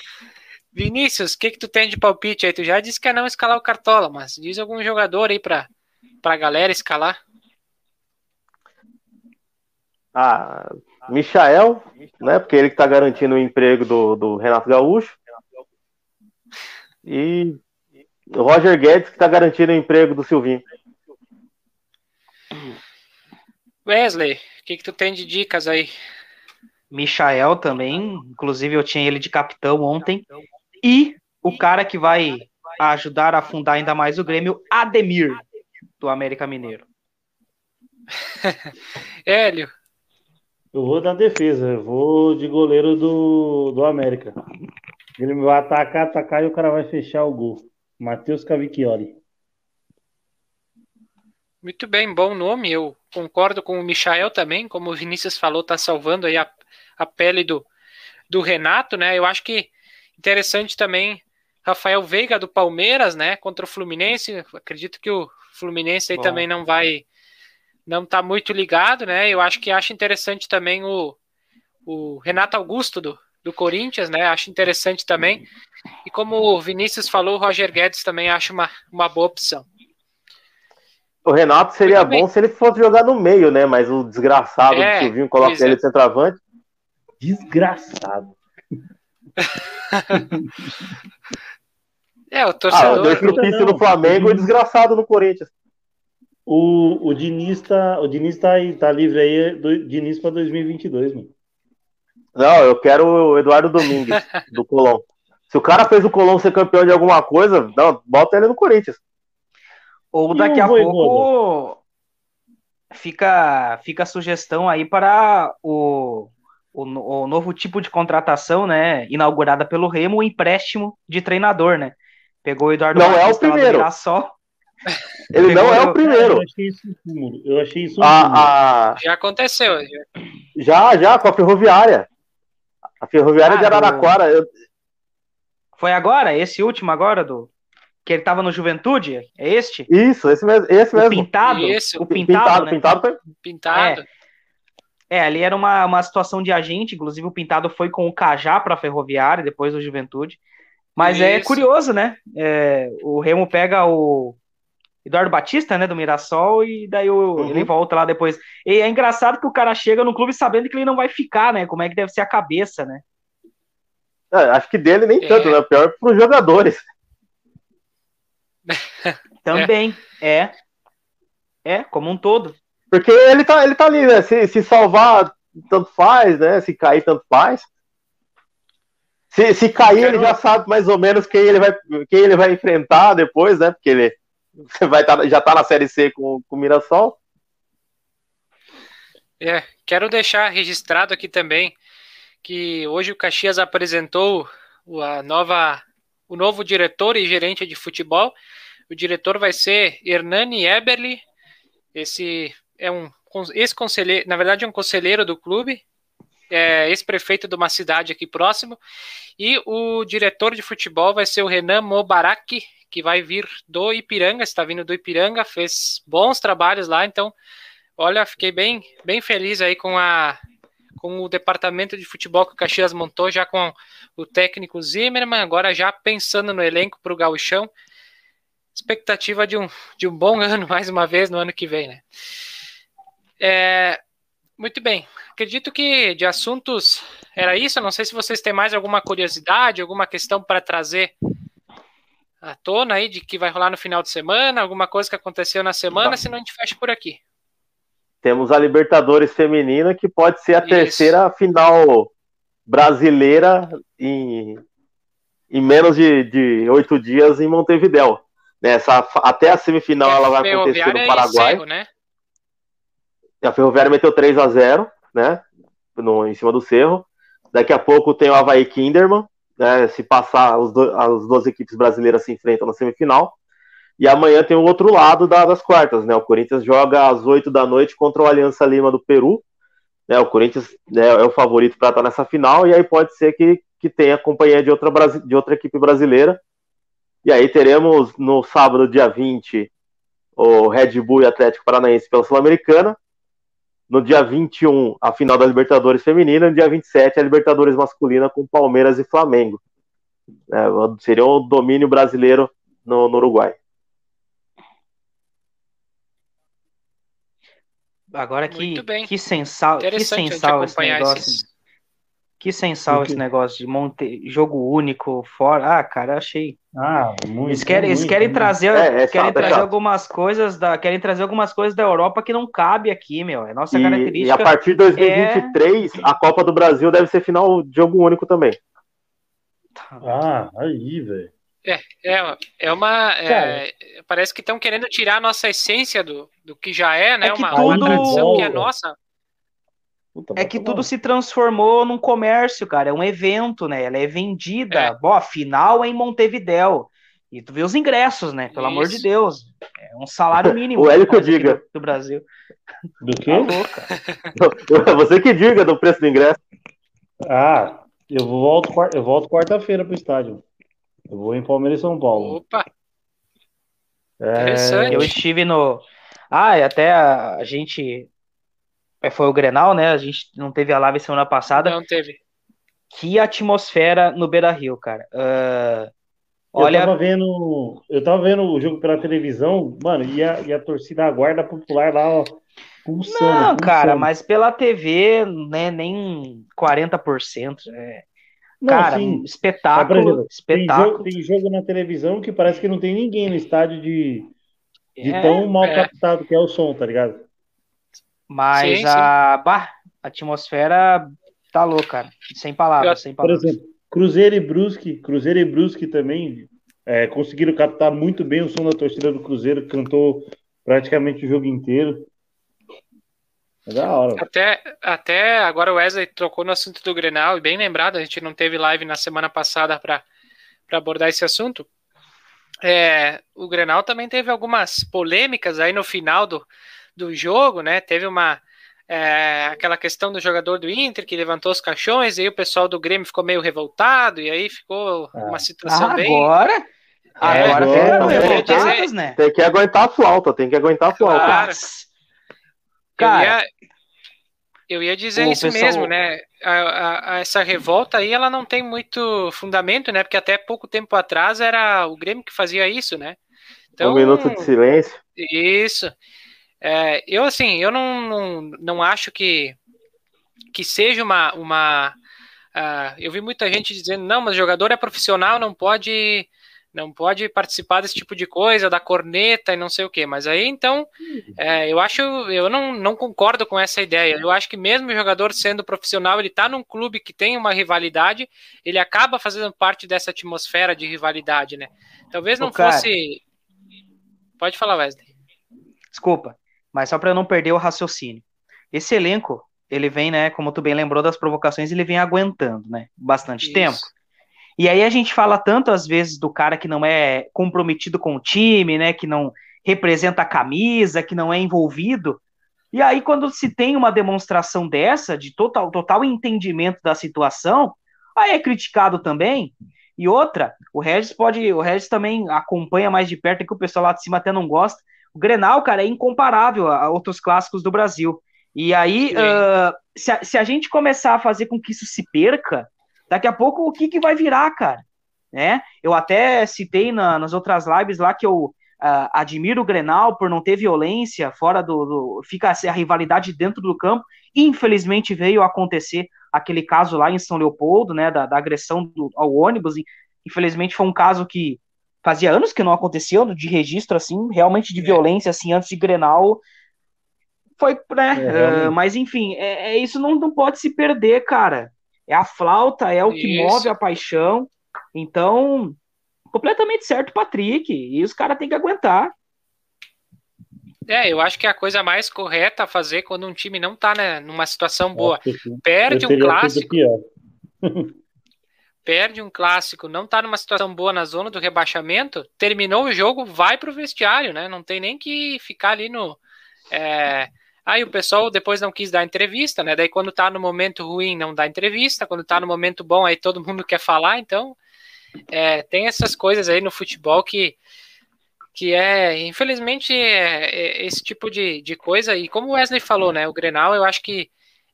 S1: Vinícius, o que, que tu tem de palpite aí? Tu já disse que é não escalar o Cartola, mas diz algum jogador aí pra, pra galera escalar.
S2: Ah, Michael, né? Porque ele que tá garantindo o emprego do, do Renato Gaúcho. E o Roger Guedes, que está garantindo o emprego do Silvinho.
S1: Wesley, o que, que tu tem de dicas aí?
S3: Michael também, inclusive eu tinha ele de capitão ontem. E o cara que vai ajudar a afundar ainda mais o Grêmio, Ademir, do América Mineiro.
S1: Hélio.
S4: Eu vou na defesa, eu vou de goleiro do, do América. Ele vai atacar, atacar e o cara vai fechar o gol. Matheus Cavicchioli.
S1: Muito bem, bom nome. Eu concordo com o Michael também, como o Vinícius falou, está salvando aí a, a pele do, do Renato, né? Eu acho que interessante também Rafael Veiga do Palmeiras, né? Contra o Fluminense. Acredito que o Fluminense aí bom. também não vai, não está muito ligado, né? Eu acho que acho interessante também o, o Renato Augusto do, do Corinthians, né? Acho interessante também. E como o Vinícius falou, o Roger Guedes também acho uma, uma boa opção.
S2: O Renato seria bom se ele fosse jogar no meio, né? Mas o desgraçado é, do Silvinho coloca ele é. de centroavante.
S4: Desgraçado.
S1: é, o torcedor. Ah,
S2: dois propício no Flamengo e desgraçado no Corinthians.
S4: O, o Diniz tá, o Diniz tá, aí, tá livre aí, do, Diniz para 2022, mano.
S2: Não, eu quero o Eduardo Domingues, do Colón. Se o cara fez o Colón ser campeão de alguma coisa, não, bota ele no Corinthians.
S3: Ou daqui a pouco fica, fica a sugestão aí para o, o, o, novo tipo de contratação, né? Inaugurada pelo Remo, o empréstimo de treinador, né? Pegou o Eduardo
S2: Não é o primeiro.
S3: Só.
S2: Ele não é o primeiro. Eu
S4: achei isso Eu achei isso
S1: a, a... Já aconteceu.
S2: Já, já, com a Ferroviária. A Ferroviária ah, de Araraquara. Eu...
S3: Foi agora? Esse último agora do. Que ele tava no Juventude? É este?
S2: Isso, esse mesmo. Esse
S3: o
S2: mesmo.
S3: Pintado?
S1: Isso.
S3: O pintado. Pintado,
S1: né?
S2: pintado foi.
S1: Pintado.
S3: É. é. ali era uma, uma situação de agente, inclusive o Pintado foi com o Cajá para a Ferroviária, depois do Juventude. Mas é Isso. é curioso, né? É, o Remo pega o, Eduardo Batista, né, do Mirassol, e daí o, uhum. ele volta lá depois. E é engraçado que o cara chega no clube sabendo que ele não vai ficar, né? Como é que deve ser a cabeça, né?
S2: É, acho que dele nem é. tanto, né? Pior para os jogadores.
S3: Também, é. é. como um todo.
S2: Porque ele tá, ele tá ali, né? Se, se salvar, tanto faz, né? Se cair, tanto faz. Se, se cair, ele já sabe mais ou menos quem ele vai, quem ele vai enfrentar depois, né? Porque ele vai tá, já tá na Série C com, com o Mirassol.
S1: É, quero deixar registrado aqui também que hoje o Caxias apresentou a nova, o novo diretor e gerente de futebol. O diretor vai ser Hernani Eberli. Esse é um ex-conselheiro, na verdade, é um conselheiro do clube, é ex-prefeito de uma cidade aqui próximo. E o diretor de futebol vai ser o Renan Mobarak, que vai vir do Ipiranga, está vindo do Ipiranga, fez bons trabalhos lá, então, olha, fiquei bem, bem feliz aí com a com o departamento de futebol que o Caxias montou, já com o técnico Zimmermann, agora já pensando no elenco para o gauchão, expectativa de um, de um bom ano, mais uma vez, no ano que vem, né? É, muito bem, acredito que de assuntos era isso, não sei se vocês têm mais alguma curiosidade, alguma questão para trazer à tona aí de que vai rolar no final de semana, alguma coisa que aconteceu na semana, tá. senão a gente fecha por aqui.
S2: Temos a Libertadores Feminina, que pode ser a Isso. terceira final brasileira em, em menos de oito dias em Montevidéu. Nessa, até a semifinal ela vai acontecer no Paraguai. Cerro, né? A Ferroviária meteu 3 a 0 né? No, em cima do Cerro. Daqui a pouco tem o Havaí Kinderman, né, se passar, os do, as duas equipes brasileiras se enfrentam na semifinal. E amanhã tem o outro lado da, das quartas, né? O Corinthians joga às 8 da noite contra o Aliança Lima do Peru. Né, o Corinthians né, é o favorito para estar nessa final, e aí pode ser que, que tenha companhia de outra, de outra equipe brasileira. E aí teremos no sábado, dia 20, o Red Bull e Atlético Paranaense pela Sul-Americana. No dia 21, a final da Libertadores Feminina. No dia 27, a Libertadores Masculina com Palmeiras e Flamengo. É, seria o domínio brasileiro no, no Uruguai.
S3: Agora que, que sensal, que sensal esse negócio. Esses... Que sensal esse negócio de monte... jogo único, fora. Ah, cara, achei.
S4: Ah, muito.
S3: Eles querem,
S4: muito,
S3: eles querem trazer, é, é querem trazer algumas coisas da, querem trazer algumas coisas da Europa que não cabe aqui, meu. É nossa
S2: e,
S3: característica.
S2: E a partir de 2023, é... a Copa do Brasil deve ser final de jogo único também.
S4: Ah, aí, velho.
S1: É, é, é uma. É, parece que estão querendo tirar a nossa essência do, do que já é, né?
S3: É
S1: uma,
S3: tudo...
S1: uma tradição que é nossa.
S3: Puta, é que tudo se transformou num comércio, cara. É um evento, né? Ela é vendida. É. Bom, a final é em Montevidéu. E tu vê os ingressos, né? Pelo Isso. amor de Deus. É um salário mínimo.
S2: o Hélio que eu diga.
S3: Do, Brasil.
S4: Do quê?
S2: Tá Você que diga do preço do ingresso.
S4: Ah, eu volto, eu volto quarta-feira pro estádio. Eu vou em Palmeiras e São Paulo.
S1: Opa!
S3: É... Eu estive no. Ah, e até a, gente foi o Grenal, né? A gente não teve a live semana passada.
S1: Não teve.
S3: Que atmosfera no Beira Rio, cara. Uh, olha...
S4: Eu tava vendo. Eu tava vendo o jogo pela televisão, mano, e a, e a torcida a guarda popular lá, ó.
S3: Pulsando, não, pulsando. cara, mas pela TV, né, nem 40%. É... Não, cara, sim. espetáculo. Exemplo, espetáculo.
S4: Tem jogo, tem jogo, na televisão que parece que não tem ninguém no estádio de, de é, tão mal é. captado que é o som, tá ligado?
S3: Mas sim, a, bah, a atmosfera tá louca, cara. Sem palavras, sem palavras.
S4: Por exemplo, Cruzeiro e Brusque, Cruzeiro e Brusque também é, conseguiram captar muito bem o som da torcida do Cruzeiro, cantou praticamente o jogo inteiro. É da hora.
S1: Até, até agora o Wesley trocou no assunto do Grenal, e bem lembrado, a gente não teve live na semana passada para abordar esse assunto. É, o Grenal também teve algumas polêmicas aí no final do, do jogo, né? Teve uma é, aquela questão do jogador do Inter que levantou os caixões, e aí o pessoal do Grêmio ficou meio revoltado, e aí ficou ah. uma situação
S3: ah,
S1: bem.
S3: Agora? É, agora, agora
S2: dizer... né? Tem que aguentar a flauta, tem que aguentar a flauta.
S1: Claro. Cara, eu ia, eu ia dizer isso pessoal... mesmo, né? A, a, a, essa revolta aí, ela não tem muito fundamento, né? Porque até pouco tempo atrás era o Grêmio que fazia isso, né?
S2: Então, um minuto de silêncio.
S1: Isso. É, eu, assim, eu não, não, não acho que, que seja uma. uma uh, eu vi muita gente dizendo, não, mas jogador é profissional, não pode não pode participar desse tipo de coisa, da corneta e não sei o que. Mas aí então, é, eu acho, eu não, não concordo com essa ideia. Eu acho que mesmo o jogador sendo profissional, ele tá num clube que tem uma rivalidade, ele acaba fazendo parte dessa atmosfera de rivalidade, né? Talvez não fosse. Pode falar, Wesley.
S3: Desculpa, mas só para não perder o raciocínio. Esse elenco, ele vem, né, como tu bem lembrou das provocações, ele vem aguentando, né, bastante Isso. tempo. E aí a gente fala tanto às vezes do cara que não é comprometido com o time, né, que não representa a camisa, que não é envolvido. E aí quando se tem uma demonstração dessa de total total entendimento da situação, aí é criticado também. E outra, o Regis pode, o Regis também acompanha mais de perto que o pessoal lá de cima até não gosta. O Grenal, cara, é incomparável a outros clássicos do Brasil. E aí, uh, se, a, se a gente começar a fazer com que isso se perca, daqui a pouco o que, que vai virar, cara? Né? Eu até citei na, nas outras lives lá que eu uh, admiro o Grenal por não ter violência fora do, do. fica a rivalidade dentro do campo. Infelizmente veio acontecer aquele caso lá em São Leopoldo, né? Da, da agressão do, ao ônibus. Infelizmente foi um caso que fazia anos que não acontecia, de registro assim, realmente de é. violência assim antes de Grenal. Foi, né? É, uh, mas enfim, é, é, isso não, não pode se perder, cara. É a flauta, é o que Isso. move a paixão. Então, completamente certo, Patrick. E os caras têm que aguentar.
S1: É, eu acho que é a coisa mais correta a fazer quando um time não tá né, numa situação boa. Perde um clássico. perde um clássico, não tá numa situação boa na zona do rebaixamento, terminou o jogo, vai pro vestiário, né? Não tem nem que ficar ali no. É, Aí o pessoal depois não quis dar entrevista, né? Daí quando tá no momento ruim não dá entrevista, quando tá no momento bom aí todo mundo quer falar, então é, tem essas coisas aí no futebol que que é, infelizmente, é, é esse tipo de, de coisa, e como o Wesley falou, né, o Grenal, eu acho que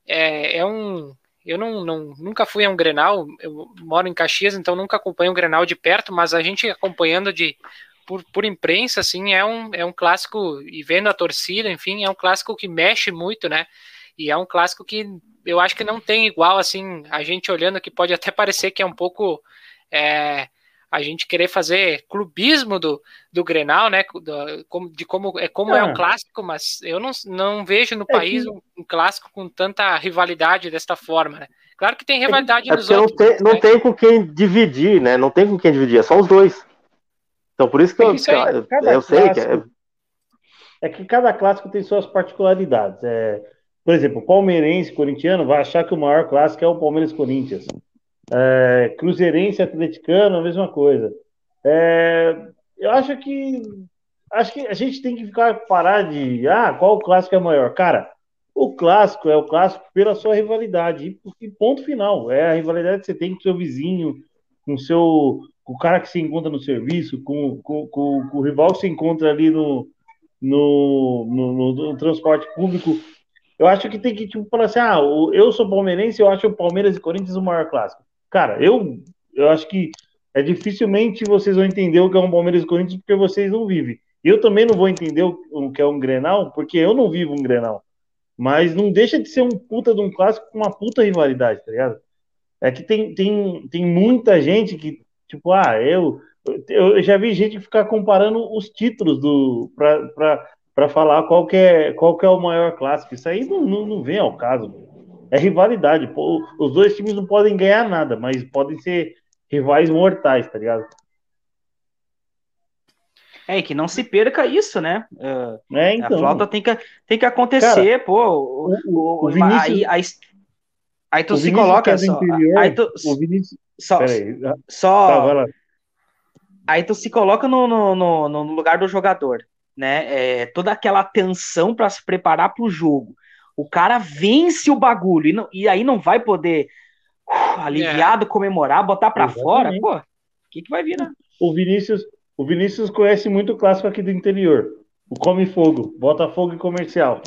S1: é, é um, eu não, não, nunca fui a um Grenal, eu moro em Caxias, então nunca acompanho um Grenal de perto, mas a gente acompanhando de por, por imprensa, assim, é um, é um clássico, e vendo a torcida, enfim, é um clássico que mexe muito, né? E é um clássico que eu acho que não tem igual, assim, a gente olhando que pode até parecer que é um pouco. É, a gente querer fazer clubismo do, do Grenal, né? Do, de como é como é, é um clássico, mas eu não, não vejo no é país que... um, um, clássico com tanta rivalidade desta forma, né? Claro que tem é rivalidade
S2: é,
S1: nos outros.
S2: Não tem, não né? tem com quem dividir, né? Não tem com quem dividir, é só os dois. Então, por isso que eu, eu, eu sei que é...
S4: é... que cada clássico tem suas particularidades. É, por exemplo, o palmeirense corintiano vai achar que o maior clássico é o Palmeiras Corinthians. É, cruzeirense atleticano, a mesma coisa. É, eu acho que acho que a gente tem que ficar parar de ah, qual clássico é maior? Cara, o clássico é o clássico pela sua rivalidade. E ponto final. É a rivalidade que você tem com seu vizinho, com seu com o cara que se encontra no serviço, com, com, com, com o rival que se encontra ali no, no, no, no, transporte público. Eu acho que tem que tipo, falar assim: ah, eu sou palmeirense, eu acho o Palmeiras e Corinthians o maior clássico. Cara, eu, eu acho que é dificilmente vocês vão entender o que é um Palmeiras e Corinthians porque vocês não vivem. Eu também não vou entender o, que é um Grenal porque eu não vivo um Grenal. Mas não deixa de ser um puta de um clássico com uma puta rivalidade, tá ligado? É que tem, tem, tem muita gente que Tipo, ah, eu, eu já vi gente ficar comparando os títulos do para falar qual que, é, qual que é o maior clássico. Isso aí não, não, não vem ao caso. É rivalidade. Pô, os dois times não podem ganhar nada, mas podem ser rivais mortais, tá ligado?
S3: É, e que não se perca isso, né?
S4: Uh, é, então.
S3: A flauta tem que, tem que acontecer, Cara, pô. O, o, o Vinícius, aí, aí, aí, tu se coloca é só. Interior, aí tu, o Vinícius, só. só tá, aí tu se coloca no, no, no, no, lugar do jogador, né? É, toda aquela tensão para se preparar para o jogo. O cara vence o bagulho e, não, e aí não vai poder uh, aliviado é. comemorar, botar para fora. Pô, o que, que vai virar?
S4: O Vinícius, o Vinícius conhece muito o clássico aqui do interior. O Come Fogo, Botafogo e Comercial.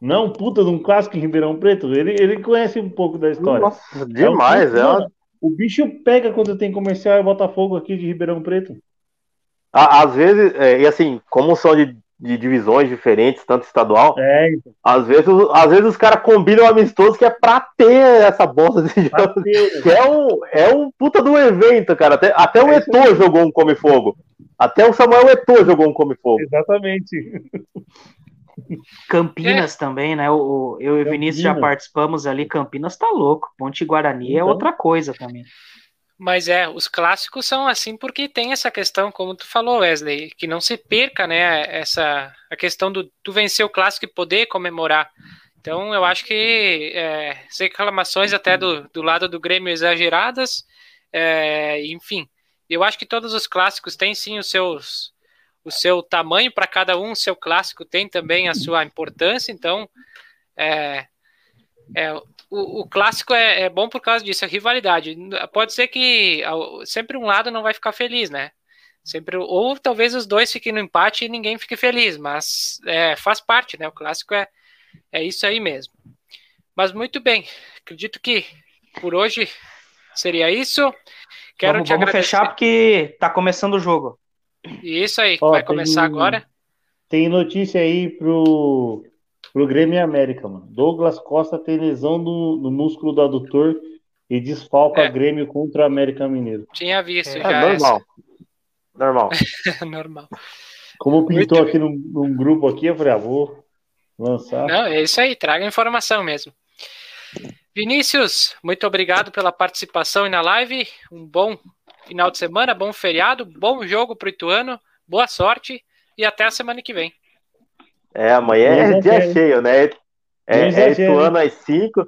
S4: Não, puta de um clássico em Ribeirão Preto. Ele, ele conhece um pouco da história.
S2: Nossa, demais, é, um, é uma...
S4: O bicho pega quando tem comercial e Botafogo aqui de Ribeirão Preto.
S2: Às vezes, é, e assim, como são de de divisões diferentes, tanto estadual.
S4: É, então.
S2: Às vezes, às vezes os caras combinam amistoso que é pra ter essa bosta de jogo.
S4: Bateu,
S2: Que é um, é um puta do evento, cara. Até, até o
S4: É isso
S2: Eto'o jogou um Come Fogo. Até o Samuel Eto'o jogou um Come Fogo.
S4: Exatamente.
S3: Campinas também, né? O, o- eu e o Vinícius já participamos ali. Campinas tá louco. Ponte Guarani é
S4: Então.
S3: outra coisa também.
S1: Mas é, os clássicos são assim porque tem essa questão, como tu falou, Wesley, que não se perca, né, essa a questão do tu vencer o clássico e poder comemorar. Então, eu acho que é, reclamações até do, do lado do Grêmio exageradas, é, enfim, eu acho que todos os clássicos têm sim os seus o seu tamanho para cada um, o seu clássico tem também a sua importância, então é, é, o, o clássico é, é bom por causa disso, a rivalidade. Pode ser que sempre um lado não vai ficar feliz, né? Sempre, ou talvez os dois fiquem no empate e ninguém fique feliz, mas é, faz parte, né? O clássico é, é isso aí mesmo. Mas muito bem, acredito que por hoje seria isso. Quero
S3: vamos
S1: te
S3: vamos
S1: agradecer.
S3: fechar porque tá começando o jogo.
S1: E isso aí,
S4: Ó,
S1: vai
S4: tem-
S1: começar agora.
S4: Tem notícia aí pro, pro Grêmio e América, mano. Douglas Costa tem lesão no, no músculo do adutor e desfalca
S1: É.
S4: Grêmio contra o América Mineiro.
S1: Tinha visto
S3: É,
S2: É
S1: já
S2: normal. Normal.
S1: essa. normal.
S4: Como pintou
S1: Muito
S4: aqui num, num grupo aqui, eu falei, ah, vou lançar.
S1: Não, é isso aí, traga informação mesmo. Vinícius, muito obrigado pela participação aí na live. Um bom final de semana, bom feriado, bom jogo pro Ituano, boa sorte e até a semana que vem.
S2: É, amanhã é dia cheio, né? É, é. Ituano às 5.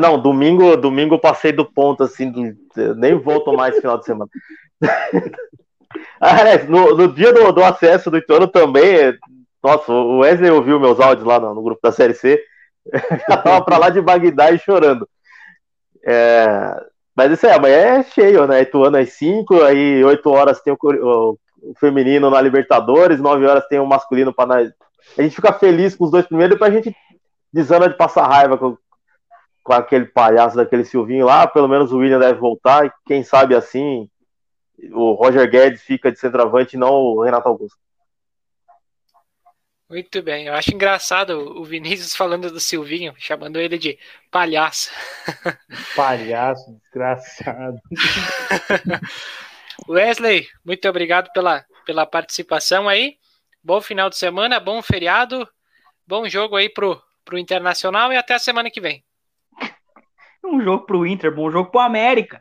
S2: Não, domingo, domingo eu passei do ponto, assim, do- nem volto mais final de semana. Ah, é, no, no dia do, do acesso do Ituano também, é- nossa, o Wesley ouviu meus áudios lá no, no grupo da Série C, já tava pra lá de Bagdá e chorando. É, mas isso aí, amanhã é cheio, né? Ituano às 5, aí 8 horas tem o, o- o feminino na Libertadores, 9 horas tem o masculino para. A gente fica feliz com os dois primeiros, depois a gente desanda de passar raiva com, com aquele palhaço daquele Silvinho lá. Pelo menos o William deve voltar, e quem sabe assim o Roger Guedes fica de centroavante e não o Renato Augusto.
S1: Muito bem, eu acho engraçado o Vinícius falando do Silvinho, chamando ele de palhaço.
S4: Palhaço, desgraçado.
S1: Wesley, muito obrigado pela, pela participação aí. Bom final de semana, bom feriado, bom jogo aí pro, pro Internacional e até a semana que vem.
S3: Um jogo pro Inter, bom jogo pro América.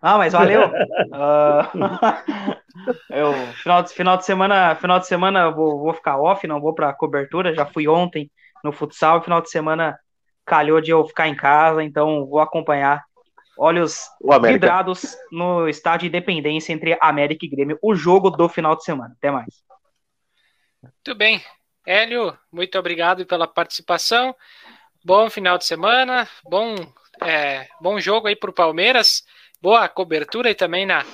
S3: Ah, mas valeu. Ah, eu, final, de, final de semana, final de semana eu vou, vou ficar off, não vou pra cobertura. Já fui ontem no futsal. Final de semana calhou de eu ficar em casa, então vou acompanhar. Olhos vidrados no estádio Independência entre América e Grêmio, o jogo do final de semana. Até mais.
S1: Muito bem. Hélio, muito obrigado pela participação. Bom final de semana, bom, é, bom jogo aí pro Palmeiras. Boa cobertura aí também na,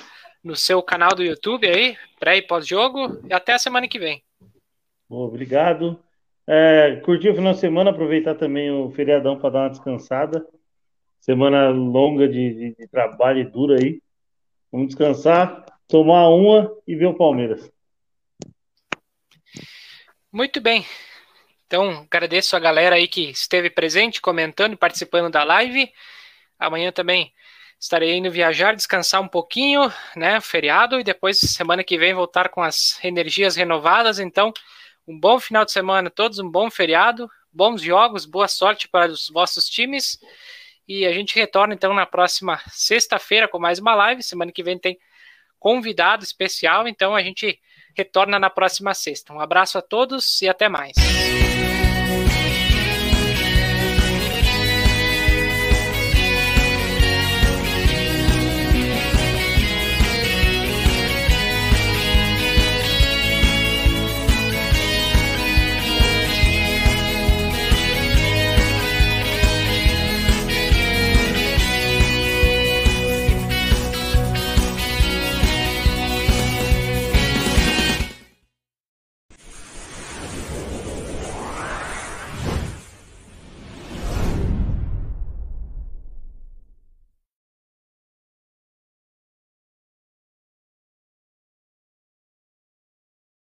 S1: no seu canal do YouTube aí, pré e pós-jogo. E até a semana que vem.
S4: Obrigado. É, curtir o final de semana, aproveitar também o feriadão para dar uma descansada. Semana longa de, de- de trabalho e dura aí. Vamos descansar, tomar uma e ver o Palmeiras.
S1: Muito bem. Então, agradeço a galera aí que esteve presente, comentando e participando da live. Amanhã também estarei indo viajar, descansar um pouquinho, né? Feriado, e depois, semana que vem, voltar com as energias renovadas. Então, um bom final de semana a todos, um bom feriado, bons jogos, boa sorte para os vossos times. E a gente retorna então na próxima sexta-feira com mais uma live. Semana que vem tem convidado especial, então a gente retorna na próxima sexta. Um abraço a todos e até mais.